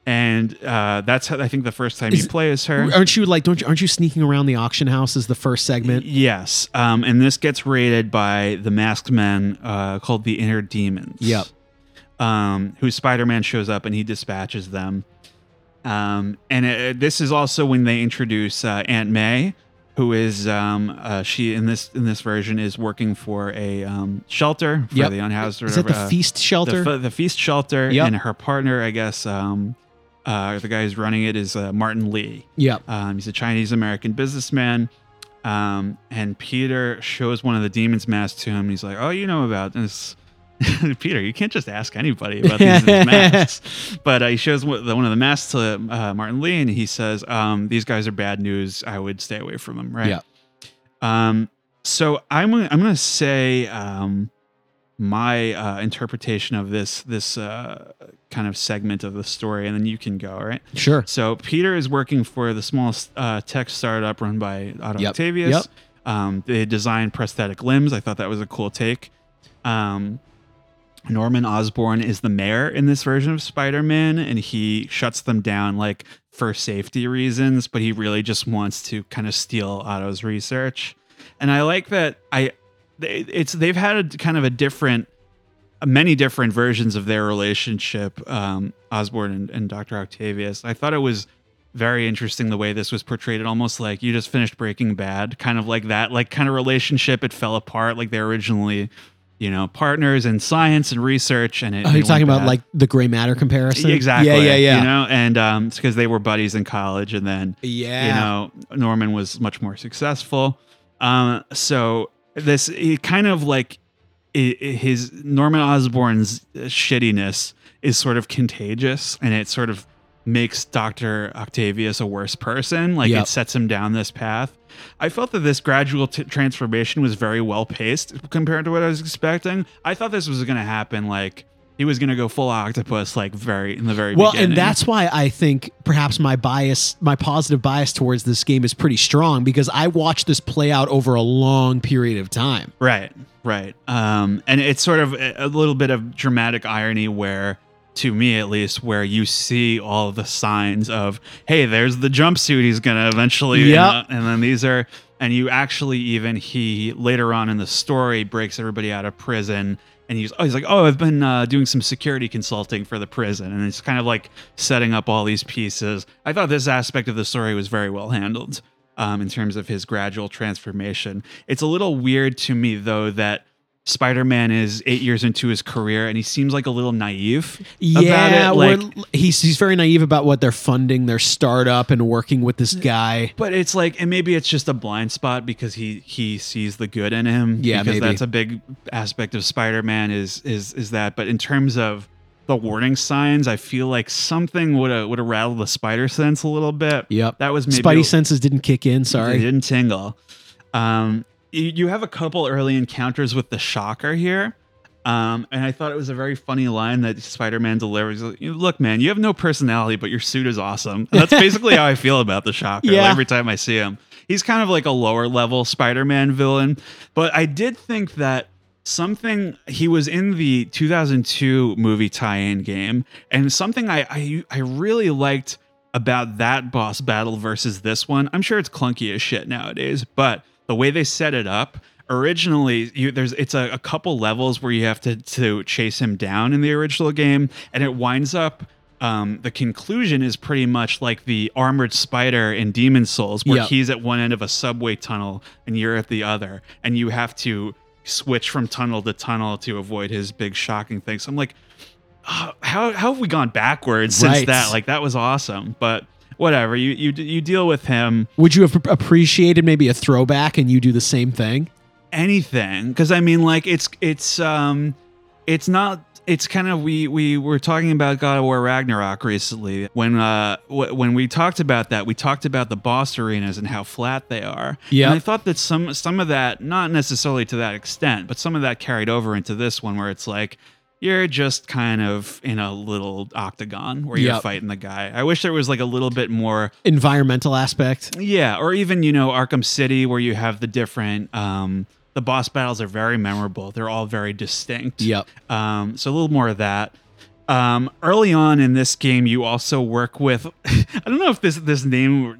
And uh, that's how I think the first time Is- you play as her. Aren't you like? Don't you? Aren't you sneaking around the auction house? Is the first segment? Yes, um, and this gets raided by the masked men uh, called the Inner Demons. Yep. Um, who Spider-Man shows up and he dispatches them. Um, and it, this is also when they introduce uh, Aunt May, who is um, uh, she in this in this version is working for a um, shelter for Yep. the unhoused. Or Is that the uh, feast shelter? the, the feast shelter, Yep. and her partner, I guess, um, uh, the guy who's running it is uh, Martin Li. yep. Um, he's a Chinese American businessman. Um, and Peter shows one of the demons masks to him. He's like, "Oh, you know about this." Peter, you can't just ask anybody about these, these masks. But uh, he shows one one of the masks to uh, Martin Li, and he says, um, "These guys are bad news. I would stay away from them." Right. Yeah. Um. So I'm gonna, I'm gonna say um, my uh, interpretation of this this uh, kind of segment of the story, and then you can go. all Right. Sure. So Peter is working for the small uh, tech startup run by Otto Yep. Octavius. Yep. Um, they designed prosthetic limbs. I thought that was a cool take. Um, Norman Osborn is the mayor in this version of Spider-Man, and he shuts them down like for safety reasons, but he really just wants to kind of steal Otto's research. And I like that. I they- it's they've had a kind of a different many different versions of their relationship, um, Osborn and, and Dr. Octavius. I thought it was very interesting the way this was portrayed. It almost like you just finished Breaking Bad, kind of like that, like kind of relationship. It fell apart, like they're originally, you know, partners in science and research. And it, Are you went talking about bad. like the gray matter comparison? exactly? Yeah, yeah, yeah. You know, and um, it's because they were buddies in college, and then yeah. you know norman was much more successful um so this he kind of like i- i- his norman osborn's shittiness is sort of contagious and it sort of makes dr octavius a worse person like Yep. it sets him down this path i felt that this gradual t- transformation was very well paced compared to what i was expecting i thought this was going to happen like he was going to go full octopus like very in the very well, beginning and that's why I think perhaps my bias, my positive bias towards this game is pretty strong because I watched this play out over a long period of time. Right, right. Um, and it's sort of a a little bit of dramatic irony where, to me at least, where you see all the signs of, hey, there's the jumpsuit he's gonna eventually, you Yep. know, and then these are, and you actually even he later on in the story breaks everybody out of prison. And he's, oh, he's like, oh, I've been uh, doing some security consulting for the prison, and it's kind of like setting up all these pieces. I thought this aspect of the story was very well handled um, in terms of his gradual transformation. It's a little weird to me, though, that Spider Man is eight years into his career and he seems like a little naive Yeah, about it. Like, he's he's very naive about what they're funding their startup and working with this guy. but it's like, and maybe it's just a blind spot because he he sees the good in him. Yeah, because maybe. that's a big aspect of Spider Man is is is that. But in terms of the warning signs, I feel like something would have would have rattled the spider sense a little bit. Yep. That was maybe Spidey senses didn't kick in. They Sorry. didn't tingle. Um, you, you have a couple early encounters with the Shocker here. Um, and I thought it was a very funny line that Spider-Man delivers. Look, man, you have no personality, but your suit is awesome. And that's basically how I feel about the Shocker Yeah. every time I see him. He's kind of like a lower level Spider-Man villain, but I did think that something he was in the 2002 movie tie-in game, and something I I, I really liked about that boss battle versus this one. I'm sure it's clunky as shit nowadays, but the way they set it up originally you there's it's a, a couple levels where you have to to chase him down in the original game and it winds up um, the conclusion is pretty much like the armored spider in Demon Souls, where Yep. he's at one end of a subway tunnel and you're at the other, and you have to switch from tunnel to tunnel to avoid his big shocking thing. So I'm like, oh, how how have we gone backwards since Right. that? Like that was awesome, but whatever. You you you deal with him Would you have appreciated maybe a throwback and you do the same thing? anything because I mean like it's it's um it's not it's kind of we we were talking about God of War Ragnarok recently when uh w- when we talked about that we talked about the boss arenas and how flat they are Yeah. and I thought that some some of that not necessarily to that extent but some of that carried over into this one where it's like you're just kind of in a little octagon where you're Yep. fighting the guy. I wish there was like a little bit more Environmental aspect. yeah, or even you know Arkham City where you have the different um the boss battles are very memorable. They're all very distinct. Yep. Um, so a little more of that. Um, early on in this game, you also work with. I don't know if this this name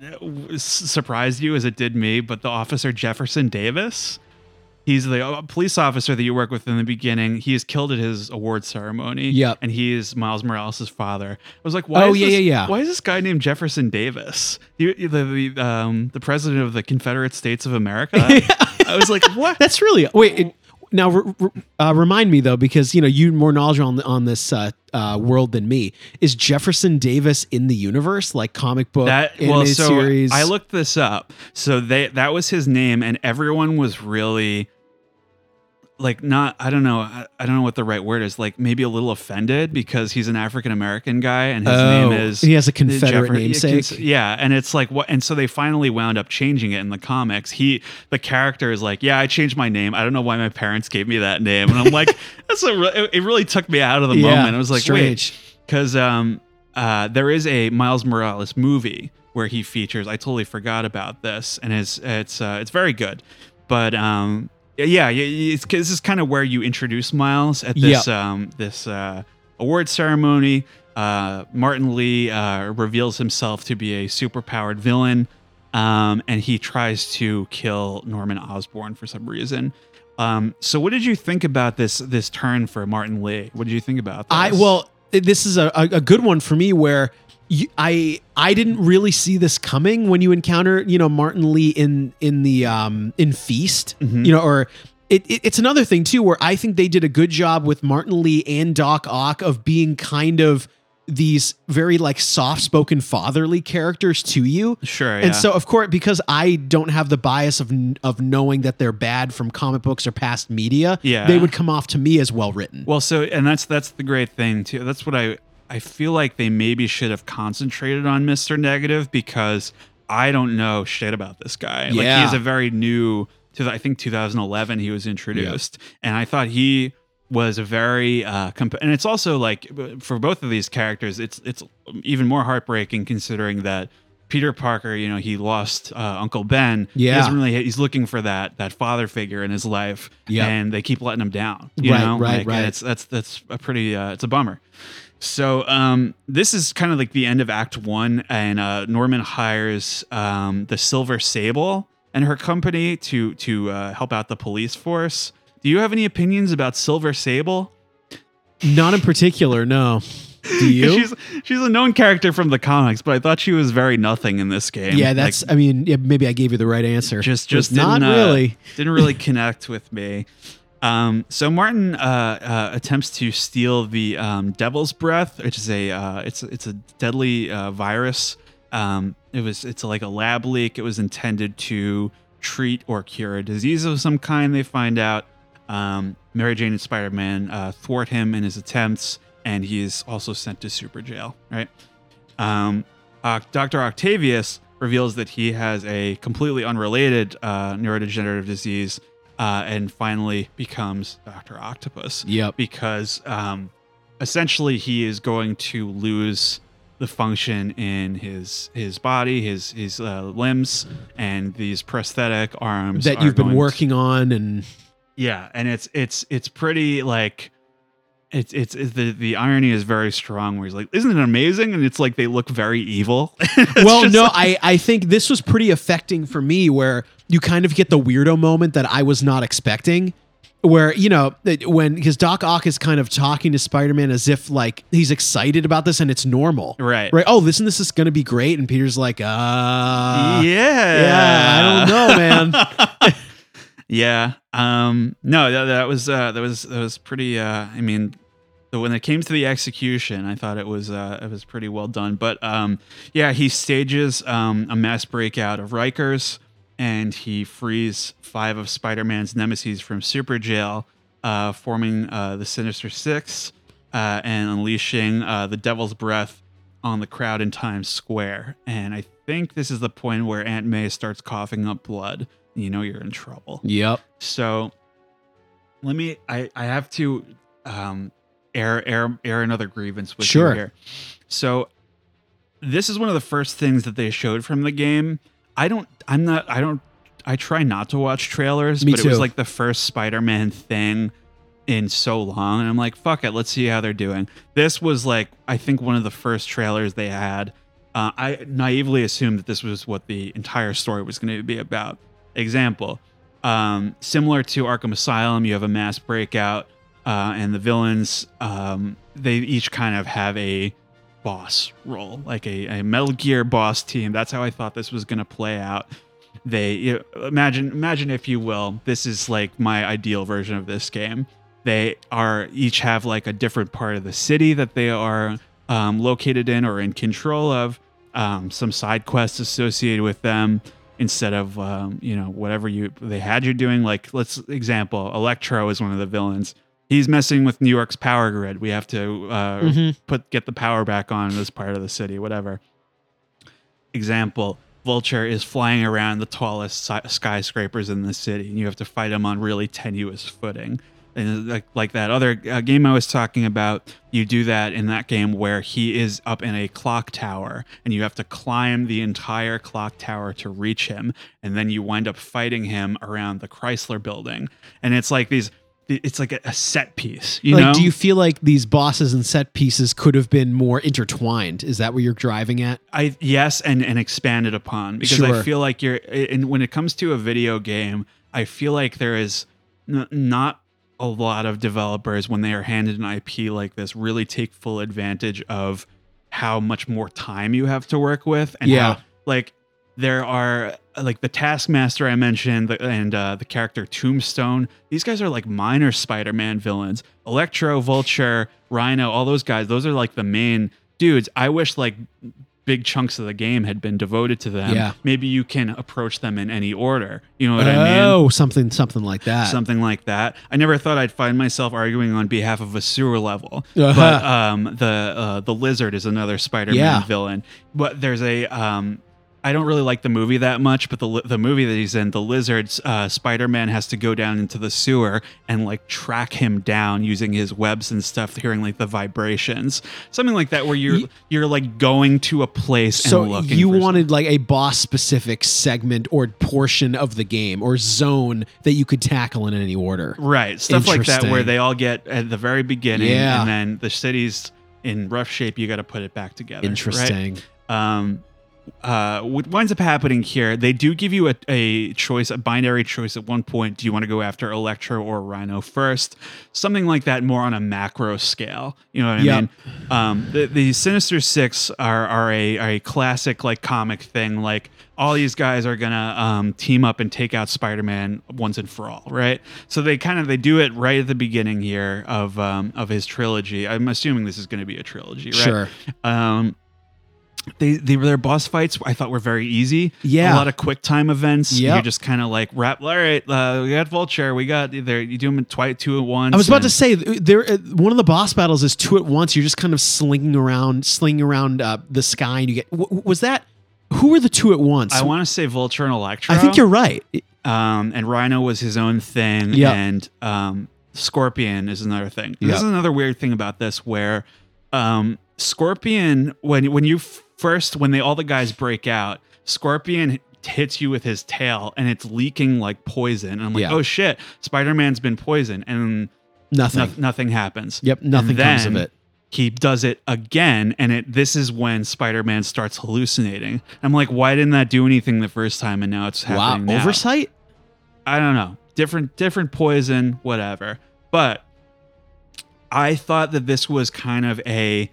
surprised you as it did me, but the officer Jefferson Davis. He's the uh, police officer that you work with in the beginning. He is killed at his award ceremony. Yep. and he is Miles Morales' father. I was like, why? Oh, is yeah, this- yeah, yeah. Why is this guy named Jefferson Davis? The the um the president of the Confederate States of America. I was like, what? That's really wait. It, now, re, re- uh, remind me though, because you know you more knowledge on on this uh, uh, world than me. Is Jefferson Davis in the universe, like comic book that well so series? i looked this up so they that was his name and everyone was really like not i don't know I, I don't know what the right word is like maybe a little offended because he's an african american guy and his Oh, name is he has a Confederate Jeffer- namesake. yeah and it's like what and so they finally wound up changing it in the comics he the character is like yeah i changed my name i don't know why my parents gave me that name and i'm like that's a re- it, really took me out of the Yeah, moment i was like wait because um, uh, there is a Miles Morales movie where he features. I totally forgot about this, and it's it's uh, it's very good. But um, yeah, yeah, this is kind of where you introduce Miles at this um, this uh, award ceremony. Uh, Martin Li uh, reveals himself to be a superpowered villain, um, and he tries to kill Norman Osborn for some reason. Um, so, what did you think about this this turn for Martin Li? What did you think about this? I well, this is a a good one for me where you, I I didn't really see this coming when you encounter you know Martin Li in in the um in Feast Mhm. you know or. It, it, it's another thing too where I think they did a good job with Martin Li and Doc Ock of being kind of these very like soft-spoken fatherly characters to you Sure. Yeah. and so, of course, because I don't have the bias of of knowing that they're bad from comic books or past media, Yeah. they would come off to me as well written. well, so and that's that's the great thing too. That's what I I feel like they maybe should have concentrated on Mister Negative because I don't know shit about this guy. Like Yeah. he is a very new. To I think 2011 he was introduced, and I thought he was a very uh comp- and it's also like for both of these characters it's it's even more heartbreaking considering that Peter Parker, you know, he lost uh, Uncle Ben. He Yeah. doesn't really. He's looking for that that father figure in his life, Yeah. and they keep letting him down. You Right, know, right, Like, right. It's that's that's a pretty. Uh, it's a bummer. So um, this is kind of like the end of Act One, and uh, Norman hires um, the Silver Sable and her company to to uh, help out the police force. Do you have any opinions about Silver Sable? Not in particular, no. Do you? She's she's a known character from the comics, but I thought she was very nothing in this game. yeah, Like, that's. I mean, yeah, maybe I gave you the right answer. just just not uh, really. didn't really connect with me. Um, so Martin uh, uh, attempts to steal the um, Devil's Breath, which is a uh, it's it's a deadly uh, virus. Um, it was it's like a lab leak. It was intended to treat or cure a disease of some kind. They find out. Um, Mary Jane and Spider Man uh, thwart him in his attempts, and he is also sent to super jail. Right. Um, uh, Dr. Octavius reveals that he has a completely unrelated uh, neurodegenerative disease uh, and finally becomes Dr. Octopus Yep. because um, essentially he is going to lose the function in his his body, his his uh, limbs, and these prosthetic arms That you've been going to- working on, and yeah, and it's it's it's pretty like it's, it's it's the the irony is very strong. Where he's like, "Isn't it amazing?" And it's like they look very evil. Well, no, like- I I think this was pretty affecting for me, where you kind of get the weirdo moment that I was not expecting. Where you know when because Doc Ock is kind of talking to Spider Man as if like he's excited about this and it's normal, right, right? Oh, listen, this is going to be great, and Peter's like, uh, yeah, yeah, I don't know, man. yeah. Um. No, that, that was uh, that was that was pretty. Uh. I mean, so when it came to the execution, I thought it was uh, it was pretty well done. But um, yeah, he stages um, a mass breakout of Rikers, and he frees five of Spider-Man's nemesis from super jail, uh, forming uh, the Sinister Six, uh, and unleashing uh, the Devil's Breath on the crowd in Times Square. And I think this is the point where Aunt May starts coughing up blood. You know you're in trouble. yep. So let me I I have to um air air air another grievance with Sure. you here. So this is one of the first things that they showed from the game. I don't I'm not I don't I try not to watch trailers, Me but it was like the first Spider-Man thing in so long and I'm like, fuck it, let's see how they're doing. This was like I think one of the first trailers they had. Uh, I naively assumed that this was what the entire story was going to be about. Example, um, similar to Arkham Asylum, you have a mass breakout, uh, and the villains um, they each kind of have a boss role, like a, a Metal Gear boss team. That's how I thought this was going to play out. They you imagine imagine if you will, this is like my ideal version of this game. They are each have like a different part of the city that they are um, located in or in control of. Um, some side quests associated with them instead of um, you know whatever you they had you doing. Like let's example, Electro is one of the villains. He's messing with New York's power grid. We have to uh, Mhm. put get the power back on in this part of the city. Whatever. Example: Vulture is flying around the tallest skyscrapers in the city, and you have to fight him on really tenuous footing. And like, like that other uh, game I was talking about, you do that in that game where he is up in a clock tower, and you have to climb the entire clock tower to reach him, and then you wind up fighting him around the Chrysler Building, and it's like these. It's like a, a set piece, you like, know. do you feel like these bosses and set pieces could have been more intertwined? Is that what you're driving at? I yes, and and expanded upon because Sure. I feel like you're. And when it comes to a video game, I feel like there is n- not a lot of developers when they are handed an IP like this really take full advantage of how much more time you have to work with and Yeah. how like there are like the taskmaster i mentioned and uh, the character tombstone these guys are like minor spider-man villains electro vulture rhino all those guys those are like the main dudes i wish like big chunks of the game had been devoted to them Yeah. maybe you can approach them in any order you know what i mean oh, something, something like that. something like that. I never thought I'd find myself arguing on behalf of a sewer level, Uh-huh. but um, the uh, the lizard is another Spider-Man Yeah. villain. But there's a um, I don't really like the movie that much, but the the movie that he's in, the lizards, uh, Spider-Man has to go down into the sewer and like track him down using his webs and stuff, hearing like the vibrations, something like that, where you're Ye- you're like going to a place so and looking. you wanted like a boss specific segment or portion of the game or zone that you could tackle in any order. Right. Stuff like that where they all get at the very beginning Yeah. and then the city's in rough shape, you got to put it back together. right? Interesting. Um uh what winds up happening here, they do give you a, a choice, a binary choice at one point. Do you want to go after Electro or Rhino first? Something like that more on a macro scale. You know what I Yep. mean? Um the, the Sinister Six are are a are a classic like comic thing. Like all these guys are gonna um, team up and take out Spider-Man once and for all, right? So they kind of they do it right at the beginning here of um, of his trilogy. I'm assuming this is going to be a trilogy, right? Sure. Um, they, they were their boss fights I thought were very easy. Yeah. a lot of quick time events. Yeah, you're just kind of like wrap. All right, uh, we got Vulture. We got there. You do them twice, two at once. I was about to say there. uh, One of the boss battles is two at once. You're just kind of slinging around, slinging around uh, the sky, and you get. w- was that? Who were the two at once? I want to say Vulture and Electro. I think you're right. um, and Rhino was his own thing, Yeah. and um, Scorpion is another thing. This is another weird thing about this, where um, Scorpion, when when you first when they all the guys break out, Scorpion hits you with his tail, and it's leaking like poison. And I'm like, Yeah. oh shit, Spider Man's been poisoned, and Nothing. no- nothing happens. Yep. Nothing And comes of then it. He does it again, and it. This is when Spider-Man starts hallucinating. I'm like, why didn't that do anything the first time, and now it's Wow. happening now? Oversight. I don't know. Different different poison, whatever. But I thought that this was kind of a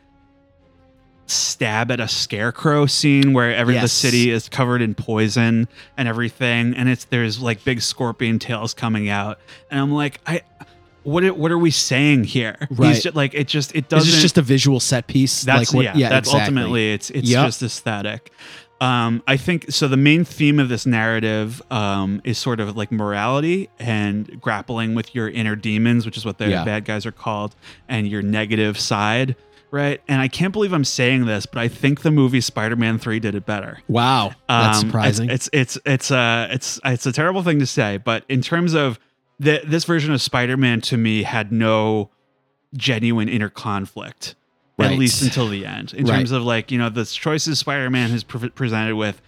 stab at a scarecrow scene where every the city is covered in poison and everything and it's there's like big scorpion tails coming out and I'm like I what are, what are we saying here? Right. Just, like it just it Is doesn't this just a visual set piece? that's like what, yeah, that's exactly. ultimately it's it's Yep. just aesthetic. Um, I think so. The main theme of this narrative um, is sort of like morality and grappling with your inner demons, which is what the Yeah. bad guys are called, and your negative side, right? And I can't believe I'm saying this, but I think the movie Spider-Man Three did it better. Wow. That's Um, surprising. It's it's it's it's uh it's it's a terrible thing to say, but in terms of the, this version of Spider-Man to me had no genuine inner conflict Right. at least until the end in Right. terms of like you know the choices spider-man has pre- presented with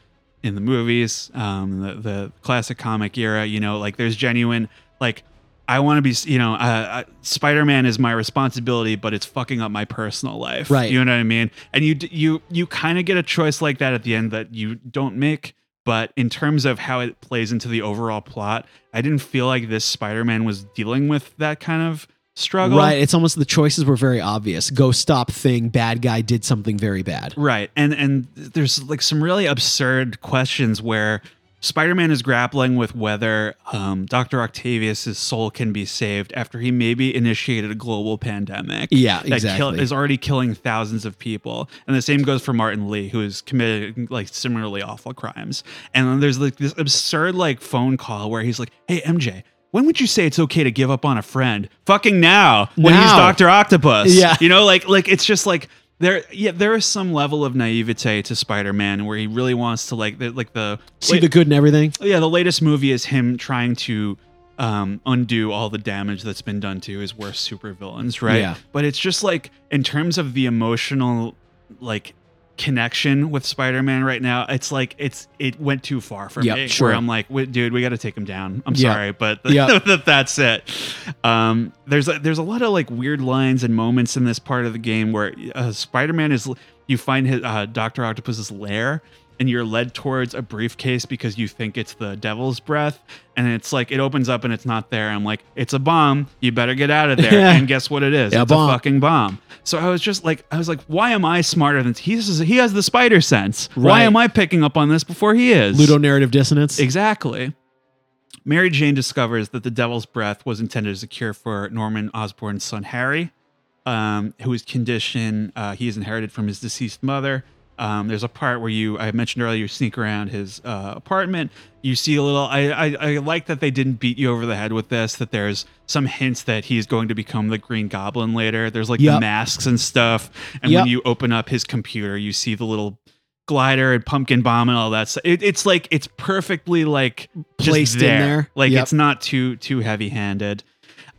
in the movies um the, the classic comic era you know like there's genuine like i want to be you know uh, uh, spider-man is my responsibility but it's fucking up my personal life Right. you know what i mean and you you you kind of get a choice like that at the end that you don't make but in terms of how it plays into the overall plot i didn't feel like this spider-man was dealing with that kind of struggle Right. It's almost the choices were very obvious. Go stop thing. Bad guy did something very bad. Right. And and there's like some really absurd questions where Spider-Man is grappling with whether um, Dr. Octavius's soul can be saved after he maybe initiated a global pandemic. Yeah, that kill- exactly. is already killing thousands of people. And the same goes for Martin Li, who has committed like similarly awful crimes. And then there's like this absurd like phone call where he's like, "Hey MJ, when would you say it's okay to give up on a friend? Fucking now, when he's Doctor Octopus. Yeah. you know, like like it's just like there. Yeah, there is some level of naivete to Spider-Man where he really wants to like the, like the See the good and everything. yeah, the latest movie is him trying to um, undo all the damage that's been done to his worst supervillains, right? Yeah. But it's just like in terms of the emotional like connection with Spider-Man right now, it's like it's it went too far for Yep, me. sure. Where I'm like, dude, we got to take him down. I'm Yeah. sorry, but that, that's it. Um, there's a, there's a lot of like weird lines and moments in this part of the game where uh, Spider-Man is you find his uh, Doctor Octopus's lair and you're led towards a briefcase because you think it's the devil's breath and it's like it opens up and it's not there i'm like it's a bomb you better get out of there Yeah. and guess what it is Yeah, it's bomb. a fucking bomb so i was just like i was like why am i smarter than he has he has the spider sense why am i picking up on this before he is Ludonarrative dissonance. Exactly. Mary Jane discovers that the devil's breath was intended as a cure for Norman Osborn's son Harry, um, whose condition uh, he has inherited from his deceased mother. Um, there's a part where you, I mentioned earlier, you sneak around his uh, apartment. You see a little. I, I I like that they didn't beat you over the head with this. That there's some hints that he's going to become the Green Goblin later. There's like Yep. the masks and stuff. And Yep. when you open up his computer, you see the little glider and pumpkin bomb and all that stuff. It, it's like it's perfectly like Placed in there. Like Yep. it's not too too heavy handed.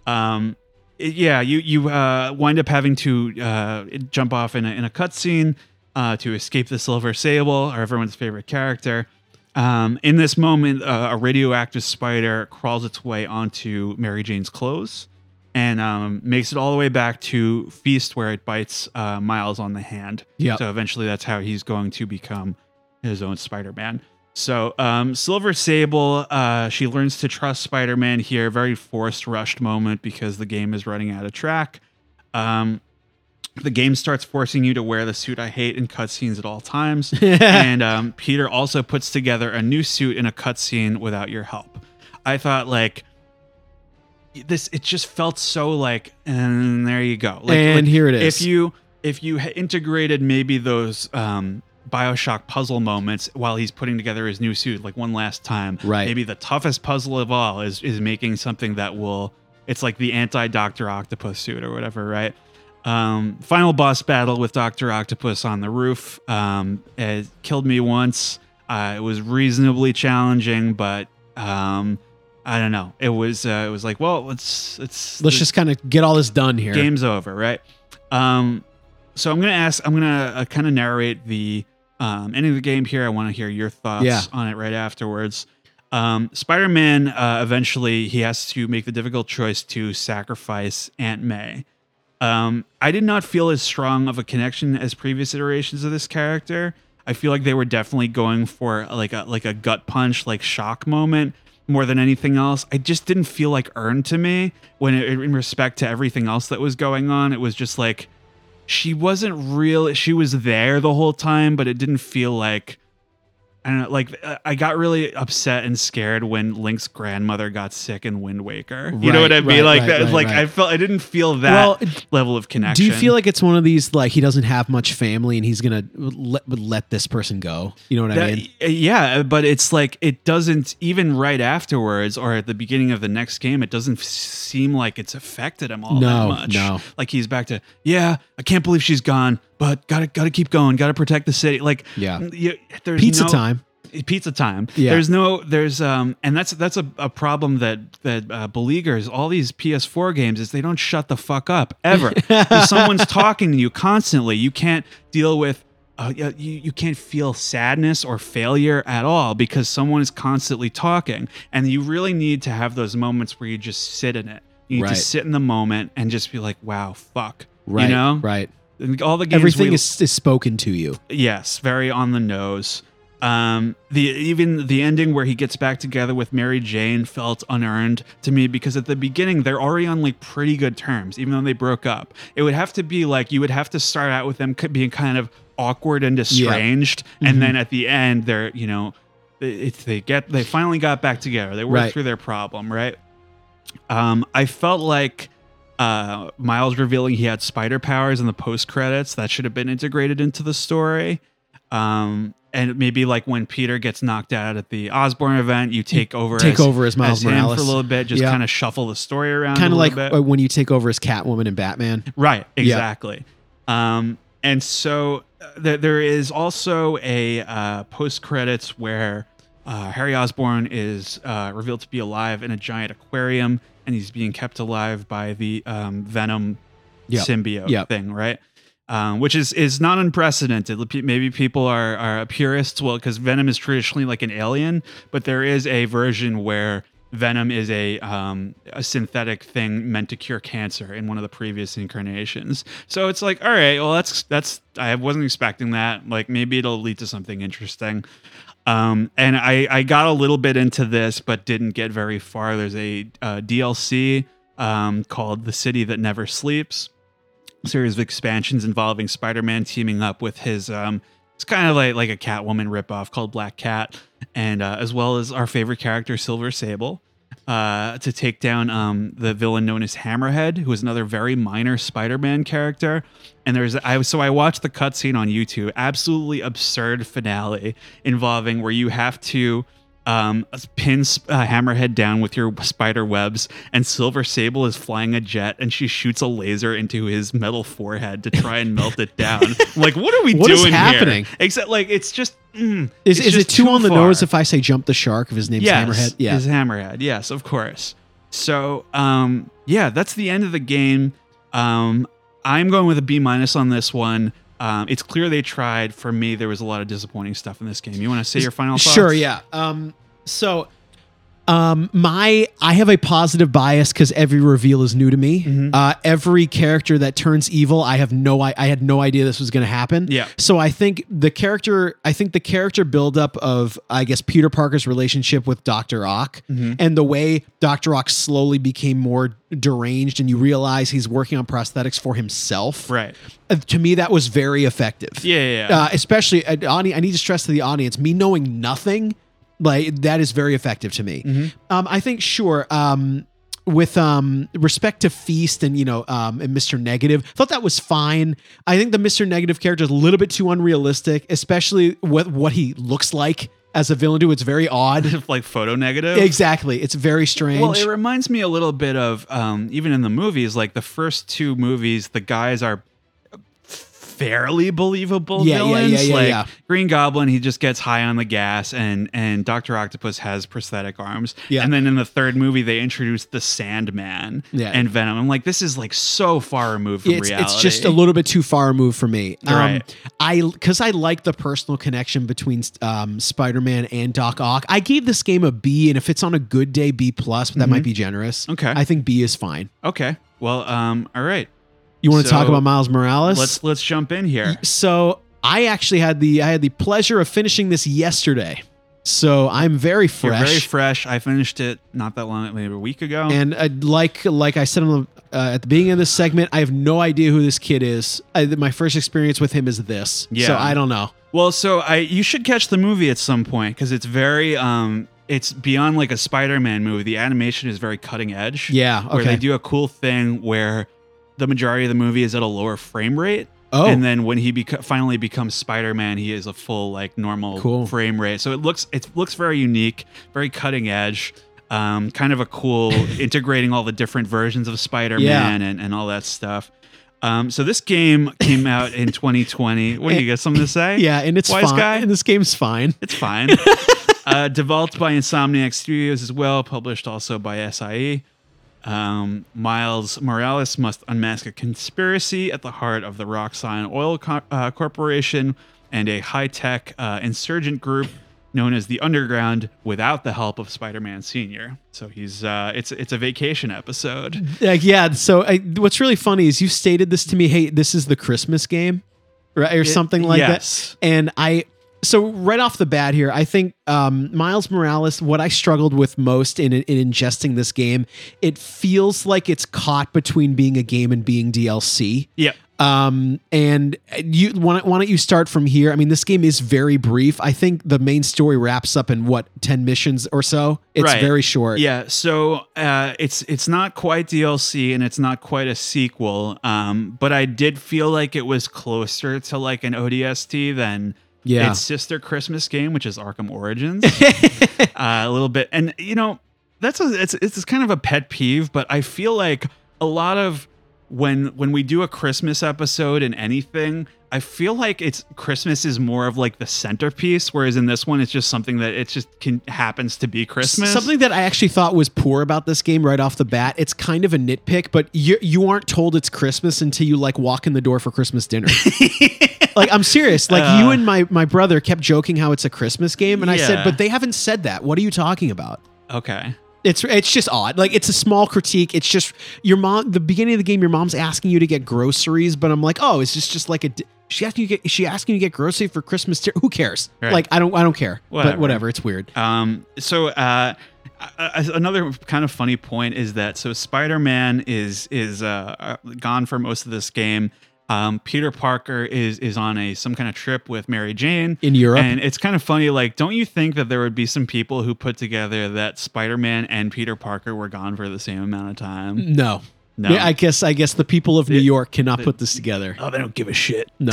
Um, it- yeah, you you uh, wind up having to uh, jump off in a, in a cutscene uh, to escape the Silver Sable, or everyone's favorite character. Um, in this moment, uh, a radioactive spider crawls its way onto Mary Jane's clothes and um, makes it all the way back to Feast, where it bites uh, Miles on the hand. Yep. So eventually, that's how he's going to become his own Spider-Man. So um, Silver Sable, uh, she learns to trust Spider-Man here. Very forced, rushed moment because the game is running out of track. Um, the game starts forcing you to wear the suit I hate in cutscenes at all times. and um, Peter also puts together a new suit in a cutscene without your help. I thought like this. It just felt so like, and there you go. Like, and like, here it is. if you if you integrated maybe those um bioshock puzzle moments while he's putting together his new suit like one last time Right. maybe the toughest puzzle of all is is making something that will it's like the anti dr octopus suit or whatever right um final boss battle with dr octopus on the roof um it killed me once uh, it was reasonably challenging but um i don't know it was uh, it was like well let's it's Let's just kind of get all this done here. game's over, right? Um, so I'm gonna ask, I'm gonna uh, kind of narrate the um, end of the game here. I want to hear your thoughts Yeah. on it right afterwards. Um, Spider-Man uh, eventually he has to make the difficult choice to sacrifice Aunt May. Um, I did not feel as strong of a connection as previous iterations of this character. I feel like they were definitely going for like a like a gut punch, like shock moment more than anything else. I just didn't feel like earned to me when it, in respect to everything else that was going on. It was just like she wasn't real. She was there the whole time, but it didn't feel like I don't know. Like uh, I got really upset and scared when Link's grandmother got sick in Wind Waker. You know what I mean? right, like right, that. right, like right. I felt I didn't feel that Well, level of connection. Do you feel like it's one of these like he doesn't have much family and he's gonna let let this person go? You know what I mean? uh, yeah, but it's like it doesn't even right afterwards or at the beginning of the next game. It doesn't seem like it's affected him all No, that much. no. like he's back to yeah. I can't believe she's gone, but gotta gotta keep going. Gotta protect the city. Like Yeah. you, there's Pizza no- time. pizza time. Yeah. There's no there's um and that's that's a, a problem that that uh, beleaguers all these PS4 games is they don't shut the fuck up ever. if someone's talking to you constantly, you can't deal with uh, you, you can't feel sadness or failure at all because someone is constantly talking and you really need to have those moments where you just sit in it you need Right. to sit in the moment and just be like wow fuck Right. you know Right. And all the games Everything we- is, is spoken to you. yes very on the nose um the even the ending where he gets back together with mary jane felt unearned to me because at the beginning they're already on like pretty good terms even though they broke up it would have to be like you would have to start out with them being kind of awkward and estranged Mhm. and then at the end they're you know it's they get they finally got back together they worked Right. through their problem right um i felt like uh miles revealing he had spider powers in the post credits that should have been integrated into the story um and maybe like when peter gets knocked out at the osborn event you take over Take as, over as Miles as Morales. for a little bit just Yeah. kind of shuffle the story around Kind of like bit. uh, when you take over as Catwoman and Batman. Right, exactly. Um, and so uh, there, there is also a uh, post credits where uh, Harry Osborn is uh, revealed to be alive in a giant aquarium, and he's being kept alive by the um, Venom Yep. symbiote Yep. thing, right? Um, which is is not unprecedented. Maybe people are are purists, well, because Venom is traditionally like an alien, but there is a version where Venom is a um, a synthetic thing meant to cure cancer in one of the previous incarnations. So it's like, all right, well, that's that's I wasn't expecting that. Like maybe it'll lead to something interesting. Um, and I I got a little bit into this, but didn't get very far. There's a uh, DLC um, called "The City That Never Sleeps." series of expansions involving Spider-Man teaming up with his um it's kind of like like a Catwoman ripoff called Black Cat and uh, as well as our favorite character Silver Sable uh, to take down um, the villain known as Hammerhead, who is another very minor Spider-Man character. And there's I so I watched the cutscene on YouTube, absolutely absurd finale involving where you have to um, pin uh, Hammerhead down with your spider webs, and Silver Sable is flying a jet, and she shoots a laser into his metal forehead to try and melt it down. Like, what are we What is doing here? happening? Except, like, it's just mm, Is, it's is it just too, on the far. nose if I say jump the shark if his name's yes, Hammerhead? Yeah. his Hammerhead. Yes, of course. So, um, yeah, that's the end of the game. Um, I'm going with a B minus on this one. Um, it's clear they tried. For me, there was a lot of disappointing stuff in this game. You want to say your final thoughts? Sure, yeah. Um, so, um, my I have a positive bias because every reveal is new to me. Mhm. Uh, every character that turns evil, I have no, I, I had no idea this was going to happen. Yeah. So I think the character, I think the character buildup of, I guess, Peter Parker's relationship with Doctor Ock, Mhm. and the way Doctor Ock slowly became more deranged, and you realize he's working on prosthetics for himself. Right. Uh, to me, that was very effective Yeah, yeah, yeah. uh, especially uh, I need to stress to the audience, me knowing nothing, like that is very effective to me. Mhm. Um, I think sure. Um, with um respect to Feast and you know um and Mr. Negative, thought that was fine. I think the Mr. Negative character is a little bit too unrealistic, especially with what he looks like as a villain. Do it's very odd. like photo negative. exactly, it's very strange. Well, it reminds me a little bit of um, even in the movies, like the first two movies, the guys are fairly believable Yeah, yeah, villains. yeah, yeah, like yeah. Green Goblin, he just gets high on the gas, and and Doctor Octopus has prosthetic arms. Yeah. And then in the third movie, they introduced the Sandman Yeah. and Venom. I'm like, this is like so far removed from it's, reality. it's just a little bit too far removed for me. Um, Right. I because I like the personal connection between um, Spider-Man and Doc Ock. I gave this game a B, and if it's on a good day, B plus. But that might be generous. Mm-hmm. Okay. I think B is fine. okay. Well, um, all right. You want to So, talk about Miles Morales? Let's let's jump in here. So I actually had the I had the pleasure of finishing this yesterday. So I'm very You're fresh. very fresh. I finished it not that long, maybe a week ago. and uh, like like I said on the, uh, at the beginning of this segment, I have no idea who this kid is. I, my first experience with him is this. Yeah. So I don't know. Well, so I you should catch the movie at some point because it's very um it's beyond like a Spider-Man movie. The animation is very cutting edge. Yeah. Where they do a cool thing where the majority of the movie is at a lower frame rate. oh. And then when he beco- finally becomes Spider-Man, he is a full like normal Cool. frame rate. So it looks it looks very unique, very cutting edge. Um, kind of a cool integrating all the different versions of Spider-Man and, and all that stuff. Um, so this game came out in 2020. What do you got something to say? Yeah, and it's Wise fine. guy? And this game's fine. It's fine. uh, developed by Insomniac Studios as well, published also by SIE. Um, Miles Morales must unmask a conspiracy at the heart of the Roxxon Oil Co- uh, Corporation and a high tech uh, insurgent group known as the Underground without the help of Spider Man Sr. So he's uh, it's it's a vacation episode. Like, yeah. So I, what's really funny is you stated this to me. Hey, this is the Christmas game, right, or something like yes. that. And I, so right off the bat here, I think um, Miles Morales. What I struggled with most in in ingesting this game, it feels like it's caught between being a game and being DLC. Yeah. Um, and you why, why don't you start from here? I mean, this game is very brief. I think the main story wraps up in what ten missions or so. It's Right. very short. Yeah, so uh, it's it's not quite DLC and it's not quite a sequel, um, but I did feel like it was closer to like an ODST than Yeah. its sister Christmas game, which is Arkham Origins, uh, a little bit. And you know, that's a it's it's kind of a pet peeve, but I feel like a lot of when when we do a Christmas episode in anything, I feel like it's Christmas is more of like the centerpiece, whereas in this one it's just something that it just can happens to be Christmas. Something that I actually thought was poor about this game right off the bat. It's kind of a nitpick, but you you aren't told it's Christmas until you like walk in the door for Christmas dinner. like I'm serious. Like you Uh. and my my brother kept joking how it's a Christmas game, and I said, but they haven't said that. What are you talking about? Okay. It's it's just odd. Like it's a small critique. It's just your mom. The beginning of the game, your mom's asking you to get groceries, but I'm like, oh, is this just like a? She asking you to get. Is she asking you to get grocery for Christmas? Who cares? Right. Like I don't. I don't care. But Whatever. whatever. It's weird. Um, so uh, another kind of funny point is that so Spider-Man is is uh, uh, gone for most of this game. Um, Peter Parker is is on a some kind of trip with Mary Jane In Europe? and it's kind of funny. Like, don't you think that there would be some people who put together that Spider-Man and Peter Parker were gone for the same amount of time? No. No. Yeah, I guess I guess the people of New York cannot put this together. Oh, they don't give a shit. No.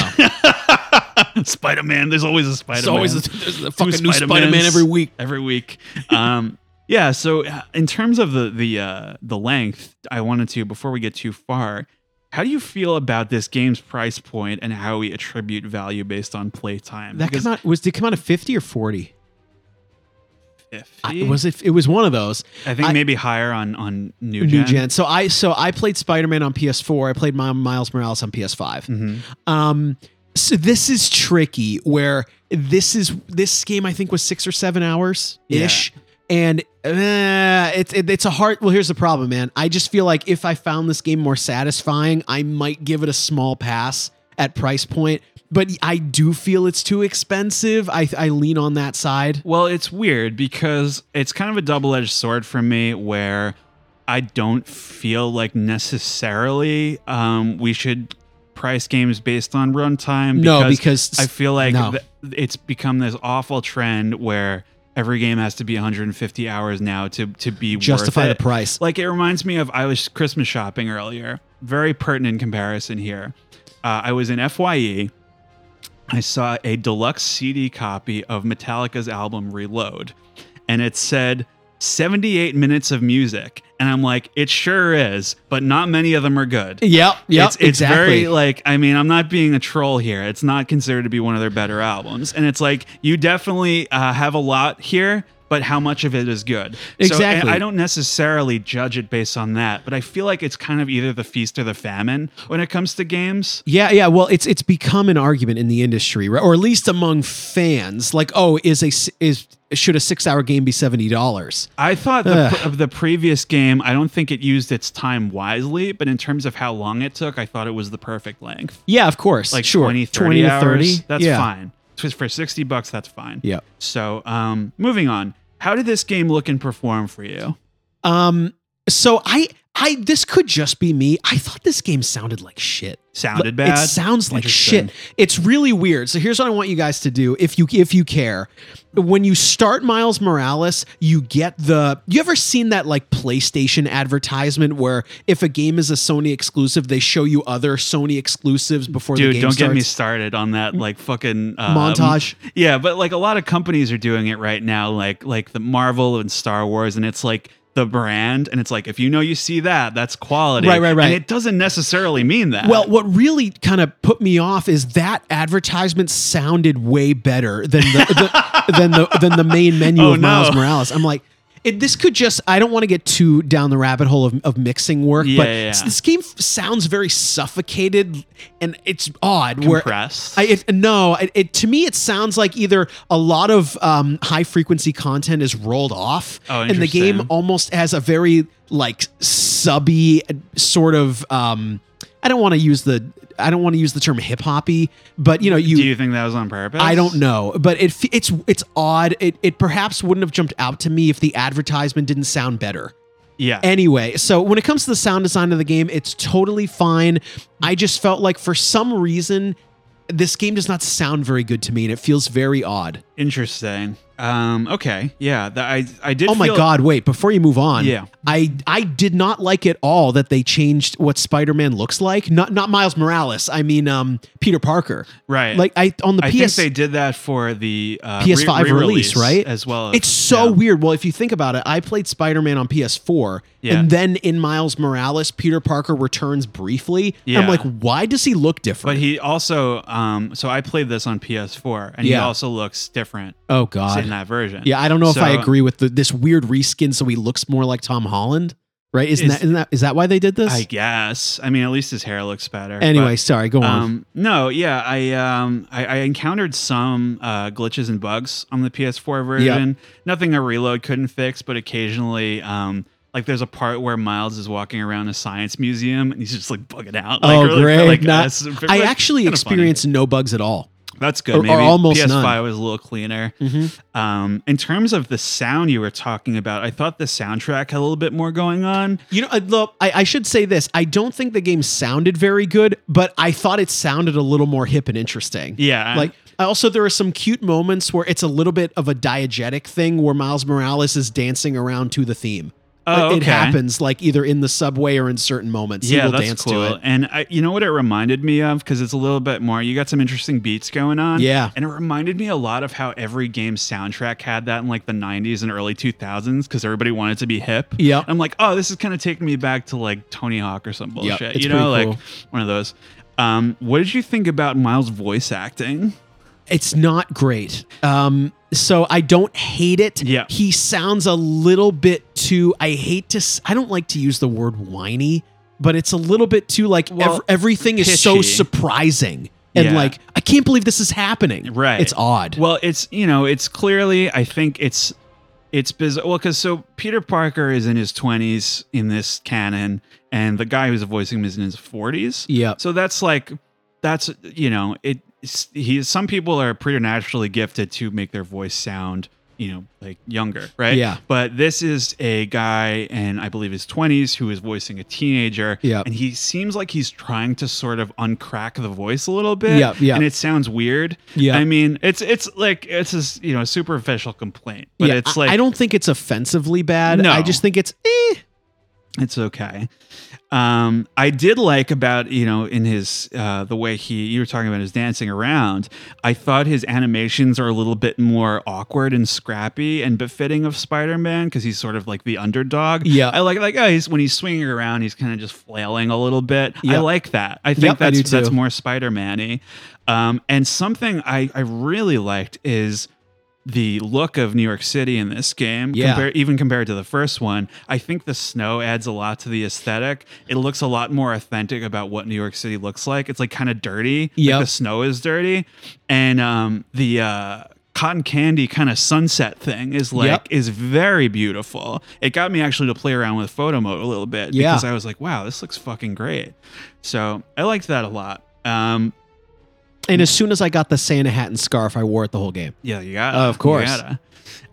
Spider-Man. There's always a Spider-Man. There's always a- there's a fucking Spider-Mans Spider-Man every week. Every week. Um, yeah. So uh, in terms of the the uh, the length, I wanted to before we get too far. How do you feel about this game's price point and how we attribute value based on playtime? That come out was did it come out at 50 or 40? I, 50? was it it was one of those. I think I- maybe higher on on new, New gen. gen. So I so I played Spider-Man on PS4. I played Mi- Miles Morales on PS5. Mhm. Um so this is tricky where this is this game I think was 6 or 7 hours ish. And uh, it's it, it's a hard. Well, here's the problem, man. I just feel like if I found this game more satisfying, I might give it a small pass at price point. But I do feel it's too expensive. I I lean on that side. Well, it's weird because it's kind of a double edged sword for me where I don't feel like necessarily um, we should price games based on runtime. No, because I feel like no. th- it's become this awful trend where every game has to be 150 hours now to, to be justify worth the it. price. Like it reminds me of I was Christmas shopping earlier. Very pertinent comparison here. Uh, I was in Fye. I saw a deluxe CD copy of Metallica's album Reload, and it said 78 minutes of music. And I'm like, it sure is, but not many of them are good. Yep, yep, it's, it's exactly. very like I mean I'm not being a troll here. It's not considered to be one of their better albums, and it's like you definitely uh, have a lot here, but how much of it is good? Exactly. and I don't necessarily judge it based on that, but I feel like it's kind of either the feast or the famine when it comes to games. Yeah, yeah. Well, it's it's become an argument in the industry, right? or at least among fans. Like, oh, is a is should a six hour game be seventy dollars? I thought the, of the previous game, I don't think it used its time wisely, but in terms of how long it took, I thought it was the perfect length. Yeah, of course. Like sure, 20, 30 20 to hours. That's yeah. fine. For 60 bucks, that's fine. Yeah. So, um, moving on. How did this game look and perform for you? Um. So I I this could just be me. I thought this game sounded like shit. Sounded bad. It sounds like shit. It's really weird. So here's what I want you guys to do if you if you care. When you start Miles Morales, you get the you ever seen that like PlayStation advertisement where if a game is a Sony exclusive, they show you other Sony exclusives before the Dude, game don't starts? get me started on that like fucking uh, Montage. Yeah, but like a lot of companies are doing it right now, like like the Marvel and Star Wars, and it's like the brand and it's like if you know you see that that's quality Right, right, right. and it doesn't necessarily mean that Well, what really kind of put me off is that advertisement sounded way better than the, the than the than the main menu Oh, of Miles. Morales. I'm like, it, this could just. I don't want to get too down the rabbit hole of, of mixing work, Yeah, but yeah, this game f- sounds very suffocated and it's odd. Where compressed I, it, no, it, it to me it sounds like either a lot of um, high frequency content is rolled off, Oh, and the game almost has a very like subby sort of. Um, I don't want to use the I don't want to use the term hip hoppy, but you know you. do you think that was on purpose I don't know, but it it's it's odd. It it perhaps wouldn't have jumped out to me if the advertisement didn't sound better. yeah Anyway, so when it comes to the sound design of the game, it's totally fine. I just felt like for some reason this game does not sound very good to me and it feels very odd. interesting um okay yeah that i i did Oh my feel- god, wait, before you move on. Yeah. I I did not like at all that they changed what Spider-Man looks like. Not not Miles Morales. I mean um Peter Parker. right Like I on the I PS think they did that for the uh, PS5 re- release, re-release right? As well. As, It's so yeah. weird. Well, if you think about it, I played Spider-Man on PS4, Yeah. and then in Miles Morales, Peter Parker returns briefly. Yeah. I'm like, why does he look different? But he also, um, so I played this on PS4, and he Yeah. also looks different oh in God, that version. yeah. I don't know if I agree with the, this weird reskin, so he looks more like Tom Holland, right? Isn't Is- that isn't that is that why they did this? I guess. I mean, at least his hair looks better. anyway, But, sorry. Go on. um, no, yeah, I um, I, I encountered some uh, glitches and bugs on the PS4 version. Nothing a reload couldn't fix, but occasionally, um, like there's a part where Miles is walking around a science museum and he's just like bugging out. Like, oh, really, great! Like, Not- uh, I like, actually funny. experienced no bugs at all. That's good. Or- or Maybe almost PS5 none. was a little cleaner. Mhm. Um, in terms of the sound you were talking about, I thought the soundtrack had a little bit more going on. You know, uh, look, I, I should say this. I don't think the game sounded very good, but I thought it sounded a little more hip and interesting. Yeah, Like, also, there are some cute moments where it's a little bit of a diegetic thing where Miles Morales is dancing around to the theme. Oh, It- It happens like either in the subway or in certain moments. yeah, will that's dance cool. to it. And I, you know what it reminded me of because it's a little bit more. You got some interesting beats going on. Yeah. and it reminded me a lot of how every game soundtrack had that in like the '90s and early 2000s because everybody wanted to be hip. Yeah, I'm like, oh, this is kind of taking me back to like Tony Hawk or some bullshit. it's you know, pretty like cool. one of those. Um, what did you think about Miles' voice acting? It's not great. Um, so I don't hate it. Yeah. He sounds a little bit too, I hate to, I don't like to use the word whiny, but it's a little bit too like Well, ev- everything is so surprising. And Yeah. like, I can't believe this is happening. Right. It's odd. Well, it's you know, it's clearly I think it's it's bizarre. Well, because so Peter Parker is in his twenties in this canon, and the guy who's voicing him is in his forties. Yeah. So that's like that's you know it. He some people are preternaturally gifted to make their voice sound you know like younger, right? Yeah. But this is a guy in I believe his twenties who is voicing a teenager. yeah And he seems like he's trying to sort of uncrack the voice a little bit. yeah yep. And it sounds weird. yeah I mean, it's it's like it's a you know superficial complaint, but yeah, it's I- like I don't think it's offensively bad. No. I just think it's eh. It's okay. Um, I did like about you know in his uh, the way he you were talking about his dancing around. I thought his animations are a little bit more awkward and scrappy and befitting of Spider Man because he's sort of like the underdog. Yeah. I like like oh he's when he's swinging around he's kind of just flailing a little bit. I like that. I think Yep, that's do that's more Spider Man y. Um, and something I I really liked is the look of New York City in this game, Yeah. compare, even compared to the first one, I think the snow adds a lot to the aesthetic. It looks a lot more authentic about what New York City looks like. It's like kind of dirty. Yeah, Like the snow is dirty. And um, the uh, cotton candy kind of sunset thing is like Yep. is very beautiful. It got me actually to play around with photo mode a little bit Yeah. because I was like, wow, this looks fucking great. So I liked that a lot. Um, And as soon as I got the Santa hat and scarf, I wore it the whole game. Yeah, you got Of course.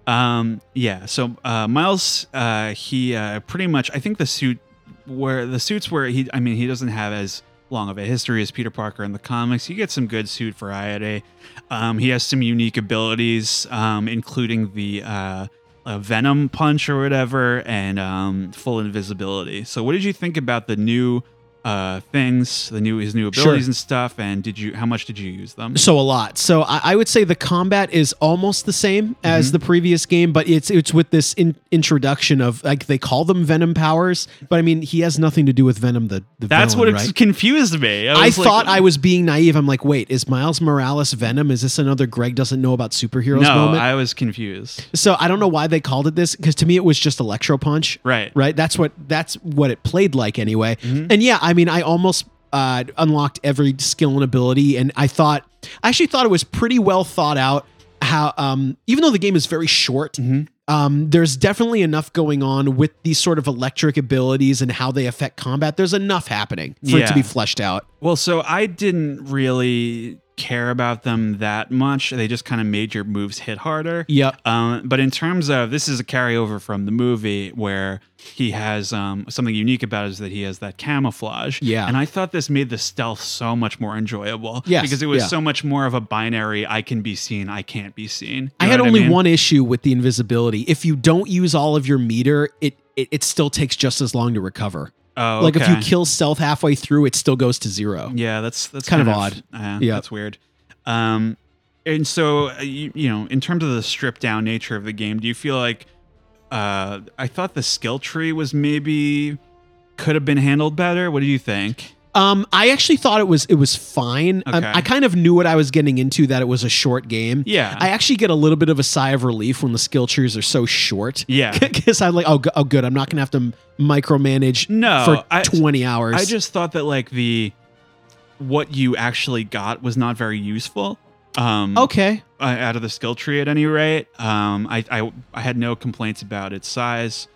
Um, yeah. So uh, Miles, uh, he uh, pretty much. I think the suit where the suits where he. I mean, he doesn't have as long of a history as Peter Parker in the comics. You get some good suit variety. Um, he has some unique abilities, um, including the uh, uh, Venom punch or whatever, and um, full invisibility. So, what did you think about the new? Uh, things, the new his new Sure. abilities and stuff? And did you how much did you use them? So a lot. So I, I would say the combat is almost the same as Mm-hmm. the previous game, but it's it's with this in, introduction of like they call them Venom powers, but I mean he has nothing to do with Venom. The, the That's villain, what right? confused me. I was like, thought I was being naive. I'm like, wait, is Miles Morales Venom? Is this another Greg doesn't know about superheroes no, moment? I was confused. so I don't know why they called it this because to me it was just Electro Punch. Right. Right. That's what that's what it played like anyway. Mm-hmm. And yeah, I mean, I almost uh, unlocked every skill and ability, and I thought I actually thought it was pretty well thought out. How um, even though the game is very short. Mm-hmm. Um, there's definitely enough going on with these sort of electric abilities and how they affect combat. There's enough happening for it to be fleshed out. Well, so I didn't really care about them that much. They just kind of made your moves hit harder. Yep. Um, but in terms of this is a carryover from the movie where he has um, something unique about it is that he has that camouflage. Yeah. And I thought this made the stealth so much more enjoyable. Yes, Because it was yeah. so much more of a binary I can be seen, I can't be seen. You I had only mean? one issue with the invisibility. If you don't use all of your meter, it it, it still takes just as long to recover. Oh, Like if you kill stealth halfway through, it still goes to zero. Yeah, that's that's Kind of odd. Uh, Yeah. that's weird. Um, and so uh, you, you know, in terms of the stripped down nature of the game, do you feel like uh, I thought the skill tree was maybe could have been handled better? What do you think? Um, I actually thought it was it was fine. Um, Okay. I kind of knew what I was getting into that it was a short game. Yeah. I actually get a little bit of a sigh of relief when the skill trees are so short. Yeah. because I'm like, oh, oh, good. I'm not gonna have to micromanage No, for I- 20 hours. I just thought that like the what you actually got was not very useful. Um, okay. uh, out of the skill tree at any rate. Um, I, I I had no complaints about its size.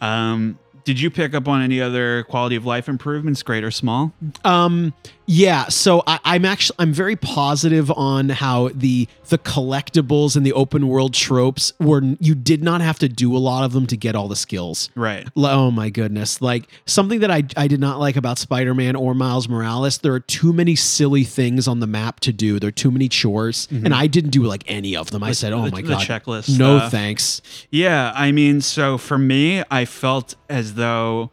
Um, did you pick up on any other quality of life improvements, great or small? Um, yeah. So I, I'm actually I'm very positive on how the the collectibles and the open world tropes were you did not have to do a lot of them to get all the skills. Right. Oh my goodness. Like something that I, I did not like about Spider Man or Miles Morales, there are too many silly things on the map to do. There are too many chores. And I didn't do like any of them. I said, oh Mm-hmm. the- my God. checklist No stuff. thanks. Yeah, I mean, so for me, I felt as though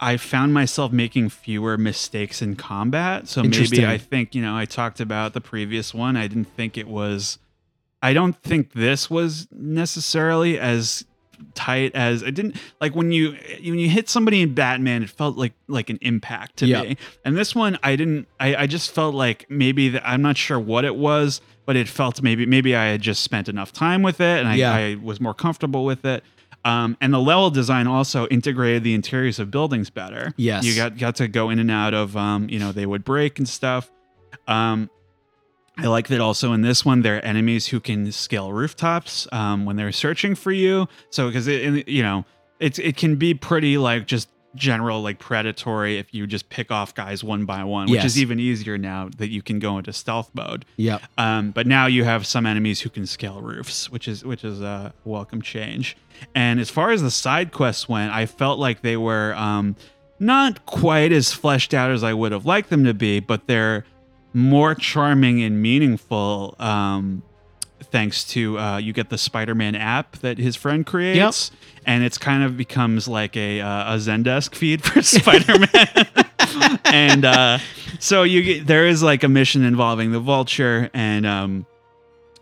I found myself making fewer mistakes in combat. So maybe I think, you know, I talked about the previous one. I didn't think it was, I don't think this was necessarily as tight as I didn't like when you when you hit somebody in Batman it felt like like an impact to Yeah. me and this one I didn't I, I just felt like maybe that I'm not sure what it was but it felt maybe maybe I had just spent enough time with it and I, Yeah. I was more comfortable with it um, and the level design also integrated the interiors of buildings better Yes. you got got to go in and out of um, you know they would break and stuff um, I like that also in this one, there are enemies who can scale rooftops um, when they're searching for you. So, because it, you know, it's it can be pretty like just general like predatory if you just pick off guys one by one, which Yes. is even easier now that you can go into stealth mode. yeah Um, but now you have some enemies who can scale roofs, which is which is a welcome change. And as far as the side quests went, I felt like they were um, not quite as fleshed out as I would have liked them to be, but they're more charming and meaningful. Um, thanks to uh, you get the Spider-Man app that his friend creates, and it's kind of becomes like a uh, a Zendesk feed for Spider-Man. and uh, so you get there is like a mission involving the Vulture, and um,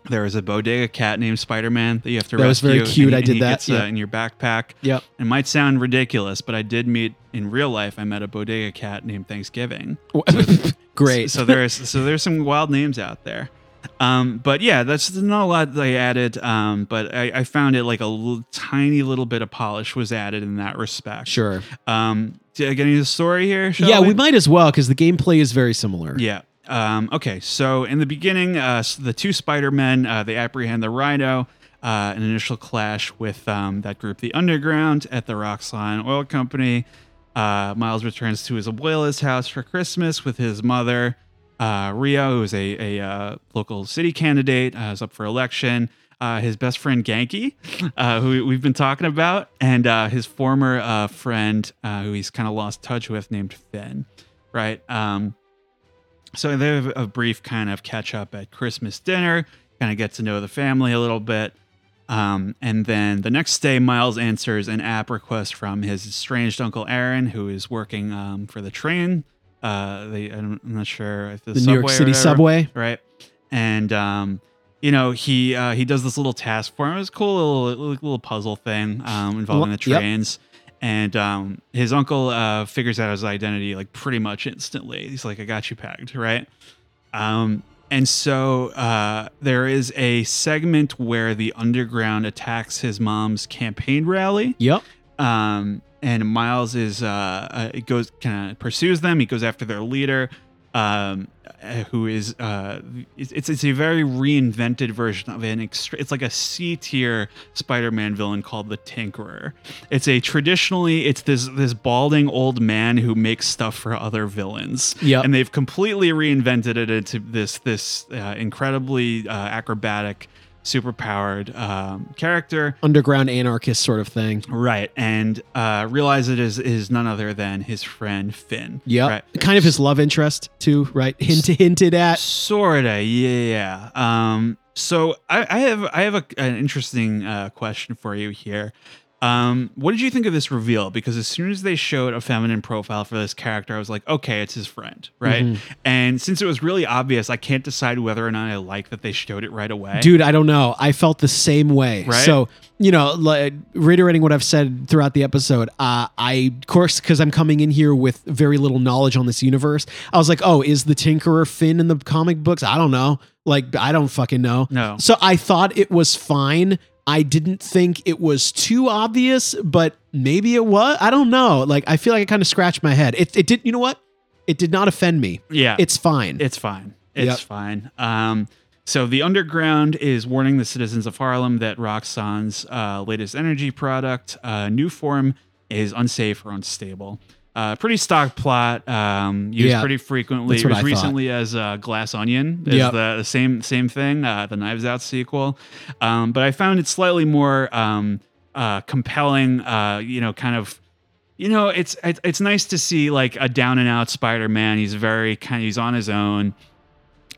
there is a bodega cat named Spider-Man that you have to rescue. That was very cute. and- I did that, uh, in your backpack. Yep. It might sound ridiculous, but I did meet in real life. I met a bodega cat named Thanksgiving. Great. So there's so there's some wild names out there. Um, but yeah, that's not a lot they added. Um, but I, I found it like a tiny little bit of polish was added in that respect. sure. Um, do I get into the story here? shall Yeah, we might as well because the gameplay is very similar. yeah. Um, okay. So in the beginning, uh, s- the two Spider Men uh, they apprehend the Rhino. Uh, an initial clash with um, that group, the Underground, at the Roxxon Oil Company. Uh, Miles returns to his abuela's house for Christmas with his mother, uh, Rio, who is a, a uh, local city candidate, uh, is up for election. Uh, his best friend Ganke, uh, who we've been talking about, and uh, his former uh, friend, who he's kind of lost touch with, named Phin. Right. Um, so they have a brief kind of catch up at Christmas dinner, kind of get to know the family a little bit. Um, and then the next day, Miles answers an app request from his estranged uncle Aaron, who is working um, for the train Uh, they I'm not sure if the, The subway New York or City whatever, subway. right? And um, you know, he uh, he does this little task for him. It was a cool little little puzzle thing um, involving the Yep. trains. And um, his uncle uh, figures out his identity like pretty much instantly. He's like, "I got you pegged," right? Um, and so uh, there is a segment where the underground attacks his mom's campaign rally Yep. um, and Miles is uh, uh it goes kind of pursues them. He goes after their leader, um, uh, who is uh, it's it's- it's a very reinvented version of an extra. It's like a C tier Spider-Man villain called the Tinkerer. It's a traditionally it's this this balding old man who makes stuff for other villains. Yeah, and they've completely reinvented it into this this uh, incredibly uh, acrobatic. Super powered um, character, Underground anarchist sort of thing. Right, and uh, realize it is is none other than his friend Phin. Yeah, right. Kind of his love interest too, right? Hint, hinted at. Sorta, yeah. Um, so I, I have I have a, an interesting uh, question for you here. Um, what did you think of this reveal? Because as soon as they showed a feminine profile for this character, I was like, okay, it's his friend, right? Mm-hmm. And since it was really obvious, I can't decide whether or not I like that they showed it right away. Dude, I don't know. I felt the same way. Right? So, you know, like, reiterating what I've said throughout the episode, uh, I, of course, because I'm coming in here with very little knowledge on this universe, I was like, oh, is the Tinkerer Phin in the comic books? I don't know. Like, I don't fucking know. No. So I thought it was fine. I didn't think it was too obvious, but maybe it was. I don't know. Like, I feel like I kind of scratched my head. It, it did, you know what? It did not offend me. Yeah, It's fine. It's fine. It's Yep. fine. Um, so the underground is warning the citizens of Harlem that Roxxon's uh, latest energy product, uh, Nuform, is unsafe or unstable. Uh, pretty stock plot, um, used Yeah, pretty frequently. that's what was I thought. recently as uh, Glass Onion, is Yep. the, the same same thing, uh, the Knives Out sequel. Um, but I found it slightly more um, uh, compelling. Uh, you know, kind of you know, it's it's it's nice to see like a down and out Spider-Man. He's very kind of he's on his own.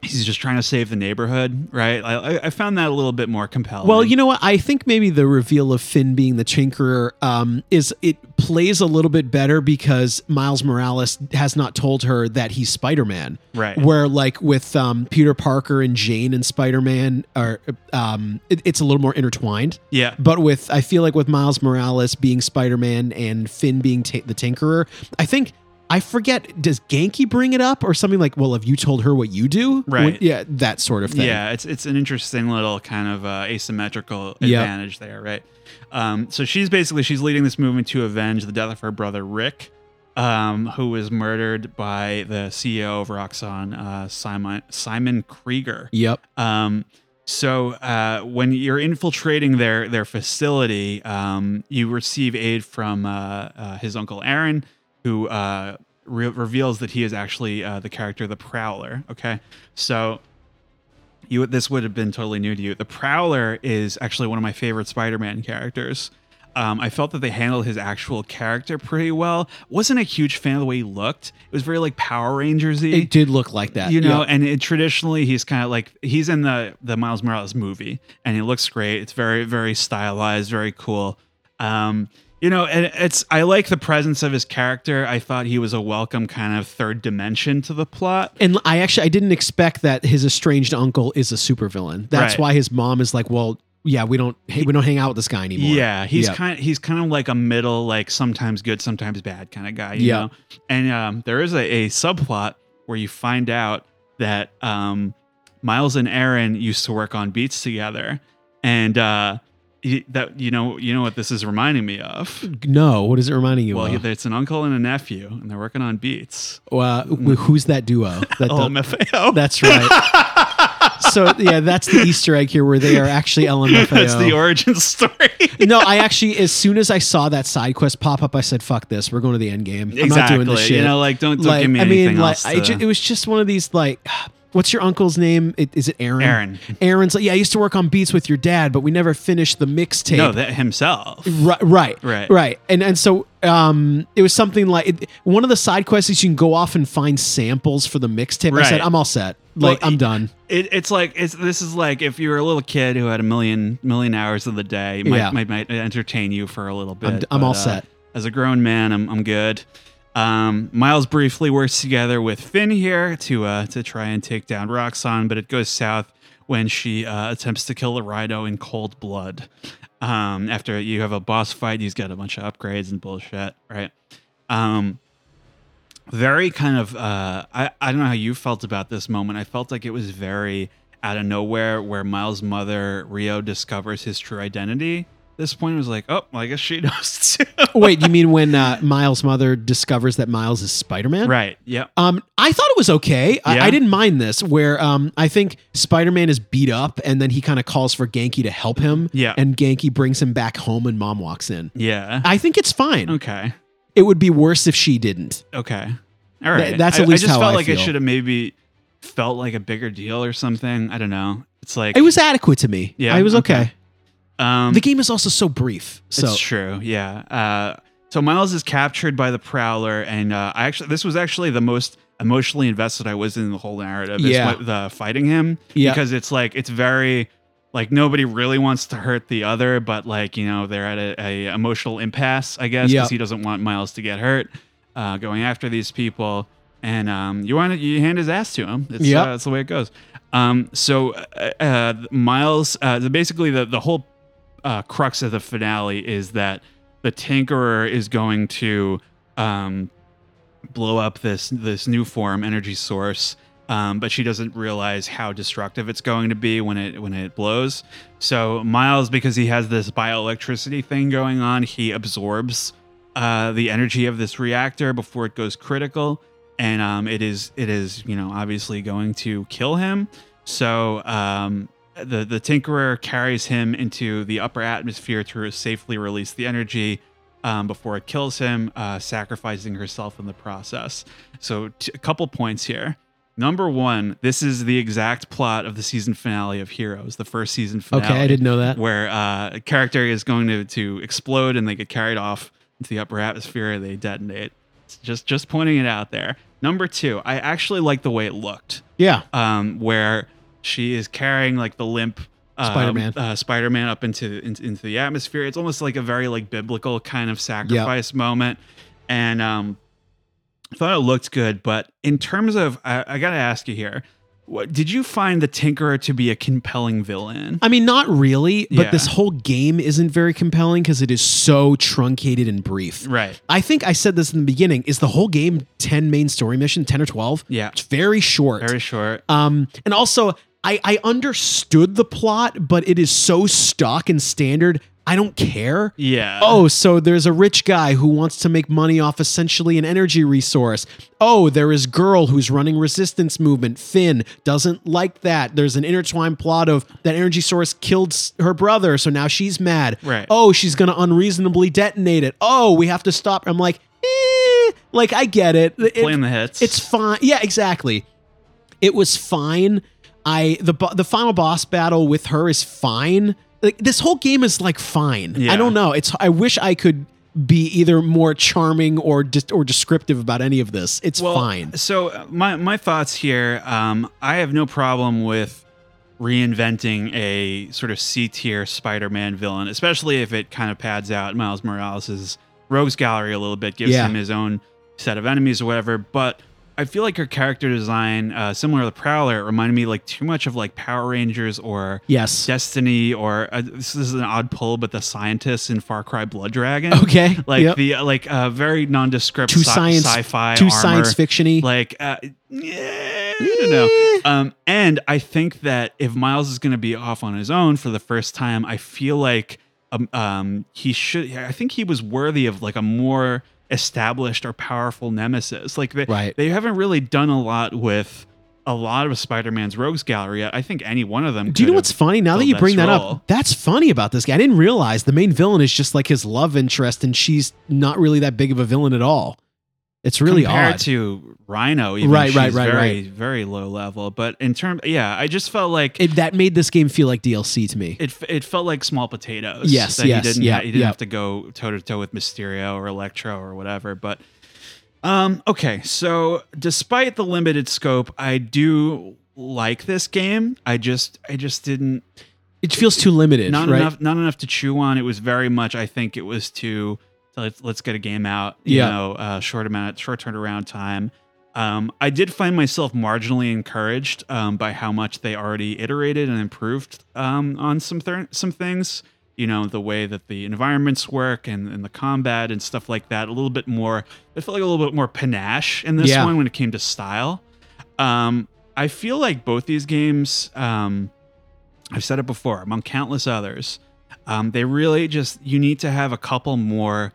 He's just trying to save the neighborhood, right? I, I- found that a little bit more compelling. Well, you know what? I think maybe the reveal of Phin being the Tinkerer um, is it plays a little bit better because Miles Morales has not told her that he's Spider Man. Right. Where like with um, Peter Parker and Jane and Spider Man, are um, it- it's a little more intertwined. yeah, But with I feel like with Miles Morales being Spider Man and Phin being ta the Tinkerer, I think. I forget. Does Ganke bring it up or something like, "Well, have you told her what you do?" Right. When- yeah, that sort of thing. yeah, it's it's an interesting little kind of uh, asymmetrical Yep. advantage there, right? Um, so she's basically she's leading this movement to avenge the death of her brother Rick, um, who was murdered by the CEO of Roxxon, uh, Simon Simon Krieger. Yep. Um, so uh, when you're infiltrating their their facility, um, you receive aid from uh, uh, his uncle Aaron, who uh, re- reveals that he is actually uh, the character the Prowler. Okay, so you this would have been totally new to you. The Prowler is actually one of my favorite Spider-Man characters. Um, I felt that they handled his actual character pretty well. Wasn't a huge fan of the way he looked. It was very like Power Rangers-y It did look like that. you know Yep. and it, traditionally he's kind of like he's in the the miles morales movie and he looks great it's very very stylized very cool um you know and it's i like the presence of his character i thought he was a welcome kind of third dimension to the plot And I actually I didn't expect that his estranged uncle is a supervillain. That's Right. why his mom is like, well, yeah, we don't hey, we don't hang out with this guy anymore. Yeah, he's Yep. kind he's kind of like a middle, like sometimes good, sometimes bad kind of guy. You Yeah. know? And um, there is a, a subplot where you find out that um, Miles and Aaron used to work on beats together, and uh, that you know you know what this is reminding me of. No, what is it reminding you Well, of? it's an uncle and a nephew, and they're working on beats. Uh, who's that duo? That Oh, LMFAO. that's right. so yeah, that's the Easter egg here, where they are actually LMFAO. That's the origin story. no, I actually, as soon as I saw that side quest pop up, I said, "Fuck this! We're going to the end game. I'm exactly. not doing this shit." You know, like don't don't like, give me I anything mean, like, else. I to- it was just one of these like, what's your uncle's name? It, is it Aaron? Aaron. Aaron's like, yeah, I used to work on beats with your dad, but we never finished the mixtape. no, that himself. Right, right, Right. right, and and so um, it was something like it, one of the side quests is you can go off and find samples for the mixtape. Right. I said, I'm all set. Like Well, I'm done. It, it's like it's this is like if you were a little kid who had a million million hours of the day, might, Yeah. might, might entertain you for a little bit. I'm, I'm all uh, set. As a grown man, I'm I'm good. Um, Miles briefly works together with Phin here to uh, to try and take down Roxxon, but it goes south when she uh, attempts to kill the Rhino in cold blood. Um, after you have a boss fight, he's got a bunch of upgrades and bullshit, right? Um, very kind of uh, I, I don't know how you felt about this moment. I felt like it was very out of nowhere where Miles' mother, Rio, discovers his true identity. This point was like, oh, well, I guess she knows too. Wait, you mean when uh, Miles' mother discovers that Miles is Spider Man? right. Yeah. Um, I thought it was okay. I, Yeah? I didn't mind this, where um, I think Spider Man is beat up, and then he kind of calls for Ganke to help him. Yeah. and Ganke brings him back home, and Mom walks in. Yeah. I think it's fine. Okay. It would be worse if she didn't. Okay. All right. that's I- at least I just how felt I like it should have maybe felt like a bigger deal or something. I don't know. It's like It was adequate to me. Yeah, I was okay. okay. Um The game is also so brief. So It's true. Yeah. Uh, so Miles is captured by the Prowler, and uh, I actually this was actually the most emotionally invested I was in the whole narrative. is Yeah. what- the fighting him Yeah. because it's like it's very like nobody really wants to hurt the other, but like you know they're at a, a emotional impasse, I guess, because Yeah. he doesn't want Miles to get hurt, uh, going after these people, and um, you want to you hand his ass to him. Yeah. Uh, that's the way it goes. Um, so uh, uh, Miles, uh, basically the the whole uh, crux of the finale is that the Tinkerer is going to um, blow up this this Nuform energy source, um, but she doesn't realize how destructive it's going to be when it when it blows. So Miles, because he has this bioelectricity thing going on, he absorbs uh, the energy of this reactor before it goes critical, and um, it is it is you know obviously going to kill him. So um, the the Tinkerer carries him into the upper atmosphere to safely release the energy um, before it kills him, uh, sacrificing herself in the process. So t- a couple points here. Number one, this is the exact plot of the season finale of Heroes, the first season finale okay, I didn't know that. where uh, a character is going to, to explode and they get carried off into the upper atmosphere and they detonate. It's just just pointing it out there. Number two, I actually like the way it looked, Yeah. um, where she is carrying like the limp um, Spider-Man. uh, Spider-Man up into, into into the atmosphere. It's almost like a very like biblical kind of sacrifice moment, and um, I thought it looked good. But in terms of, I, I got to ask you here. What, did you find the Tinkerer to be a compelling villain? I mean, not really, but Yeah. this whole game isn't very compelling because it is so truncated and brief. Right. I think I said this in the beginning. Is the whole game 10 main story mission, 10 or 12? Yeah. It's very short. Very short. Um, and also, I, I understood the plot, but it is so stock and standard. I don't care. Yeah. Oh, so there's a rich guy who wants to make money off essentially an energy resource. Oh, there is girl who's running resistance movement. Phin doesn't like that. There's an intertwined plot of that energy source killed her brother, so now she's mad. Right. Oh, she's gonna unreasonably detonate it. Oh, we have to stop. I'm like, eh, like I get it. It- Playing the hits. it's fine. Yeah, exactly. It was fine. I the the final boss battle with her is fine. Like this whole game is like fine. Yeah. I don't know. It's I wish I could be either more charming or just or descriptive about any of this. It's well, fine. So uh, my my thoughts here. Um, I have no problem with reinventing a sort of C tier Spider-Man villain, especially if it kind of pads out Miles Morales' rogues gallery a little bit, gives Yeah. him his own set of enemies or whatever. But I feel like her character design, uh, similar to the Prowler, it reminded me like too much of like Power Rangers or Yes. Destiny or uh, this is an odd pull, but the scientists in Far Cry Blood Dragon. Okay. Like Yep. the uh, like uh, very nondescript Too sci- science- sci-fi too armor. science fictiony. Like uh, yeah, I don't know. Um, and I think that if Miles is going to be off on his own for the first time, I feel like um, um he should. I think he was worthy of like a more established or powerful nemesis. Like they, Right. they haven't really done a lot with a lot of Spider-Man's rogues gallery. I think any one of them. Do you know what's funny? Now that you bring that role. up, that's funny about this guy. I didn't realize the main villain is just like his love interest, and she's not really that big of a villain at all. It's really compared odd. to Rhino, even Right, right, right, very, right. very low level. But in terms, yeah, I just felt like It, that made this game feel like DLC to me. it it felt like small potatoes. Yes, that yes, he didn't yeah, he didn't yeah. have to go toe to toe with Mysterio or Electro or whatever. But um, okay, so despite the limited scope, I do like this game. I just I just didn't It feels too limited, not right? enough not enough to chew on. It was very much I think it was to to let's let's get a game out. You Yeah. know, uh, short amount, short turnaround time. Um, I did find myself marginally encouraged um, by how much they already iterated and improved um, on some th- some things. You know, the way that the environments work and, and the combat and stuff like that. A little bit more. It felt like a little bit more panache in this Yeah. one when it came to style. Um, I feel like both these games. Um, I've said it before among countless others. Um, they really just you need to have a couple more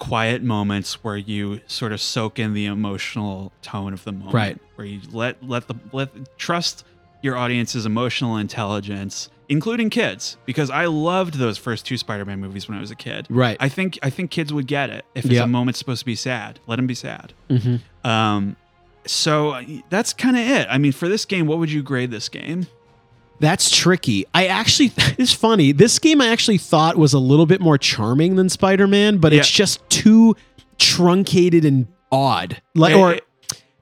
quiet moments where you sort of soak in the emotional tone of the moment, Right. Where you let let the let trust your audience's emotional intelligence, including kids, because I loved those first two Spider-Man movies when I was a kid. Right. I think I think kids would get it if it's Yep. a moment supposed to be sad. Let them be sad. hmm Um, so uh, that's kind of it. I mean, for this game, what would you grade this game? That's tricky. I actually, it's funny. This game I actually thought was a little bit more charming than Spider Man, but it's just too truncated and odd. Like, or it-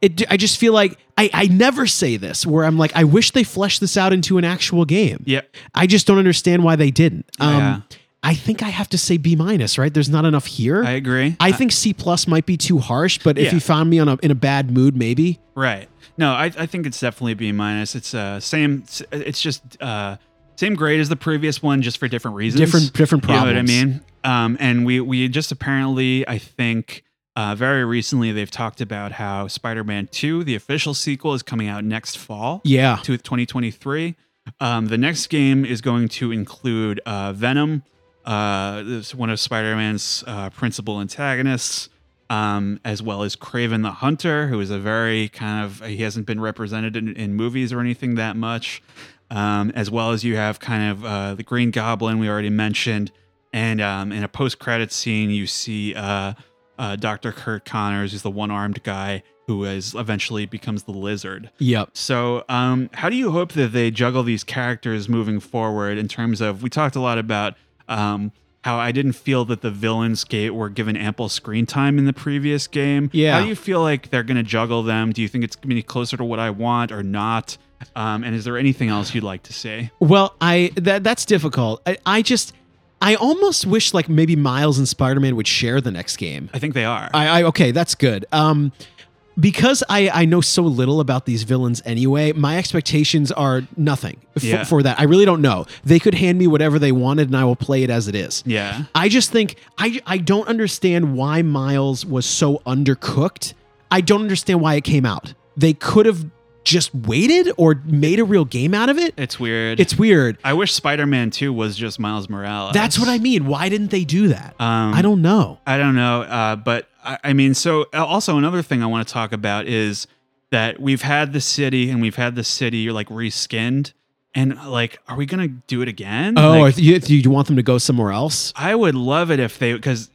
it, I just feel like I, I never say this where I'm like, I wish they fleshed this out into an actual game. Yeah, I just don't understand why they didn't. Um, Yeah. I think I have to say B minus, right? There's not enough here. I agree. I think C plus might be too harsh, but if Yeah. you found me on a in a bad mood, maybe. Right. No, I, I think it's definitely B minus. It's uh same. It's just uh same grade as the previous one, just for different reasons. Different different You know problems. what I mean? Um, and we we just apparently, I think, uh, very recently they've talked about how Spider-Man Two, the official sequel, is coming out next fall. Yeah. to 2023. Um, the next game is going to include uh, Venom, uh, this one of Spider-Man's uh, principal antagonists, um, as well as Kraven the Hunter, who is a very kind of he hasn't been represented in, in movies or anything that much. Um, as well as you have kind of uh, the Green Goblin we already mentioned, and um, in a post-credit scene you see uh, uh, Dr. Curt Connors, who's the one-armed guy who is eventually becomes the Lizard. Yep. So, um, how do you hope that they juggle these characters moving forward in terms of? We talked a lot about um, how I didn't feel that the villains gate were given ample screen time in the previous game. Yeah. How do you feel like they're going to juggle them? Do you think it's going to be closer to what I want or not? Um, and is there anything else you'd like to say? Well, I that that's difficult. I, I just I almost wish like maybe Miles and Spider Man would share the next game. I think they are. I, I okay, that's good. Um, because I I know so little about these villains anyway, my expectations are nothing f- Yeah. for that. I really don't know. They could hand me whatever they wanted, and I will play it as it is. yeah. I just think I I don't understand why Miles was so undercooked. I don't understand why it came out. They could have just waited or made a real game out of it. It's weird. It's weird. I wish Spider-Man 2 was just Miles Morales. That's what I mean. Why didn't they do that? Um, I don't know. I don't know, uh, but I, I mean, so uh, also another thing I want to talk about is that we've had the city and we've had the city you're like reskinned, and like, are we gonna do it again? Oh, Like, you, if you want them to go somewhere else? I would love it if they because.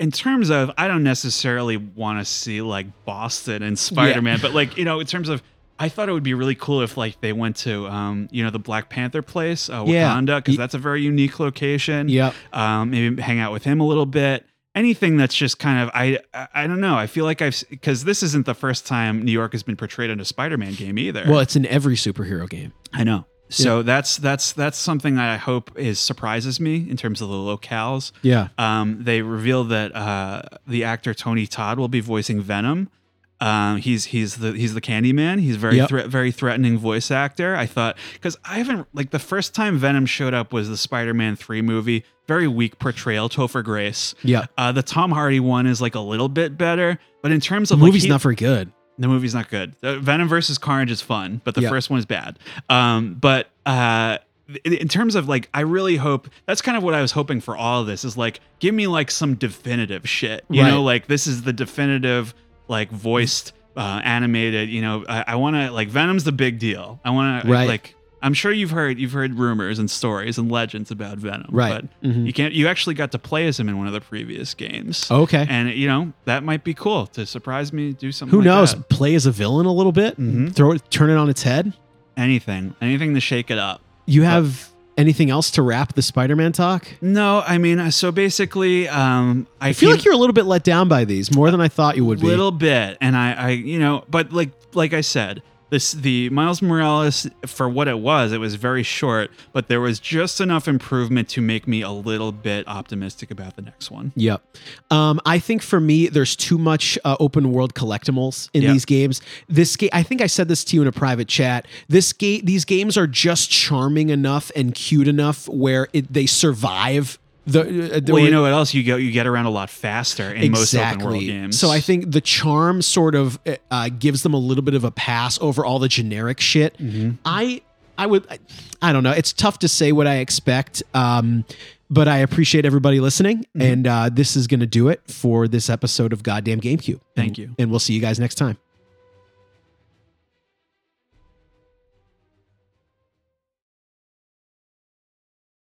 In terms of, I don't necessarily want to see like Boston and Spider Man, but like you know, in terms of, I thought it would be really cool if like they went to, um, you know, the Black Panther place, uh, Yeah. Wakanda, because that's a very unique location Yep. um, maybe hang out with him a little bit. Anything that's just kind of I I, don't know. I feel like I've because this isn't the first time New York has been portrayed in a Spider-Man game either. Well, it's in every superhero game. I know. So that's that's that's something that I hope is surprises me in terms of the locales. Yeah. Um, they reveal that uh, the actor Tony Todd will be voicing Venom. Um, he's he's the he's the Candyman. He's very Yep. thre- very threatening voice actor. I thought because I haven't like the first time Venom showed up was the Spider-Man three movie. Very weak portrayal, Topher Grace. Yeah. Uh, the Tom Hardy one is like a little bit better, but in terms The of like, movie's he- not very good. the movie's not good. Uh, Venom versus Carnage is fun, but the Yeah. first one is bad. Um, but uh, in, in terms of like, I really hope that's kind of what I was hoping for all of this is like, give me like some definitive shit. You know, like this is the definitive, like voiced, uh, animated. You know, I, I want to like Venom's the big deal. I want to like. I'm sure you've heard you've heard rumors and stories and legends about Venom, Right. But Mhm. you can't. You actually got to play as him in one of the previous games. Okay. And you know that might be cool to surprise me, do something. Who like knows? that. Play as a villain a little bit. Mhm. Throw it, turn it on its head. anything anything to shake it up You have anything else to wrap the Spider-Man talk? no i mean uh, so basically um i, I feel like you're a little bit let down by these, more than I thought you would be. A little bit and i i you know but like like i said this the Miles Morales for what it was, it was very short, but there was just enough improvement to make me a little bit optimistic about the next one. Yep. Um, I think for me, there's too much uh, open world collectibles in Yep. these games. This game, I think I said this to you in a private chat. This game, these games are just charming enough and cute enough where it, they survive. The, uh, Well, you know what else? You go you get around a lot faster in most open world games. So I think the charm sort of uh, gives them a little bit of a pass over all the generic shit. Mm-hmm. I I would I, I don't know. It's tough to say what I expect. Um, but I appreciate everybody listening, Mm-hmm. and uh, this is going to do it for this episode of Goddamn GameCube. Thank you. and we'll see you guys next time.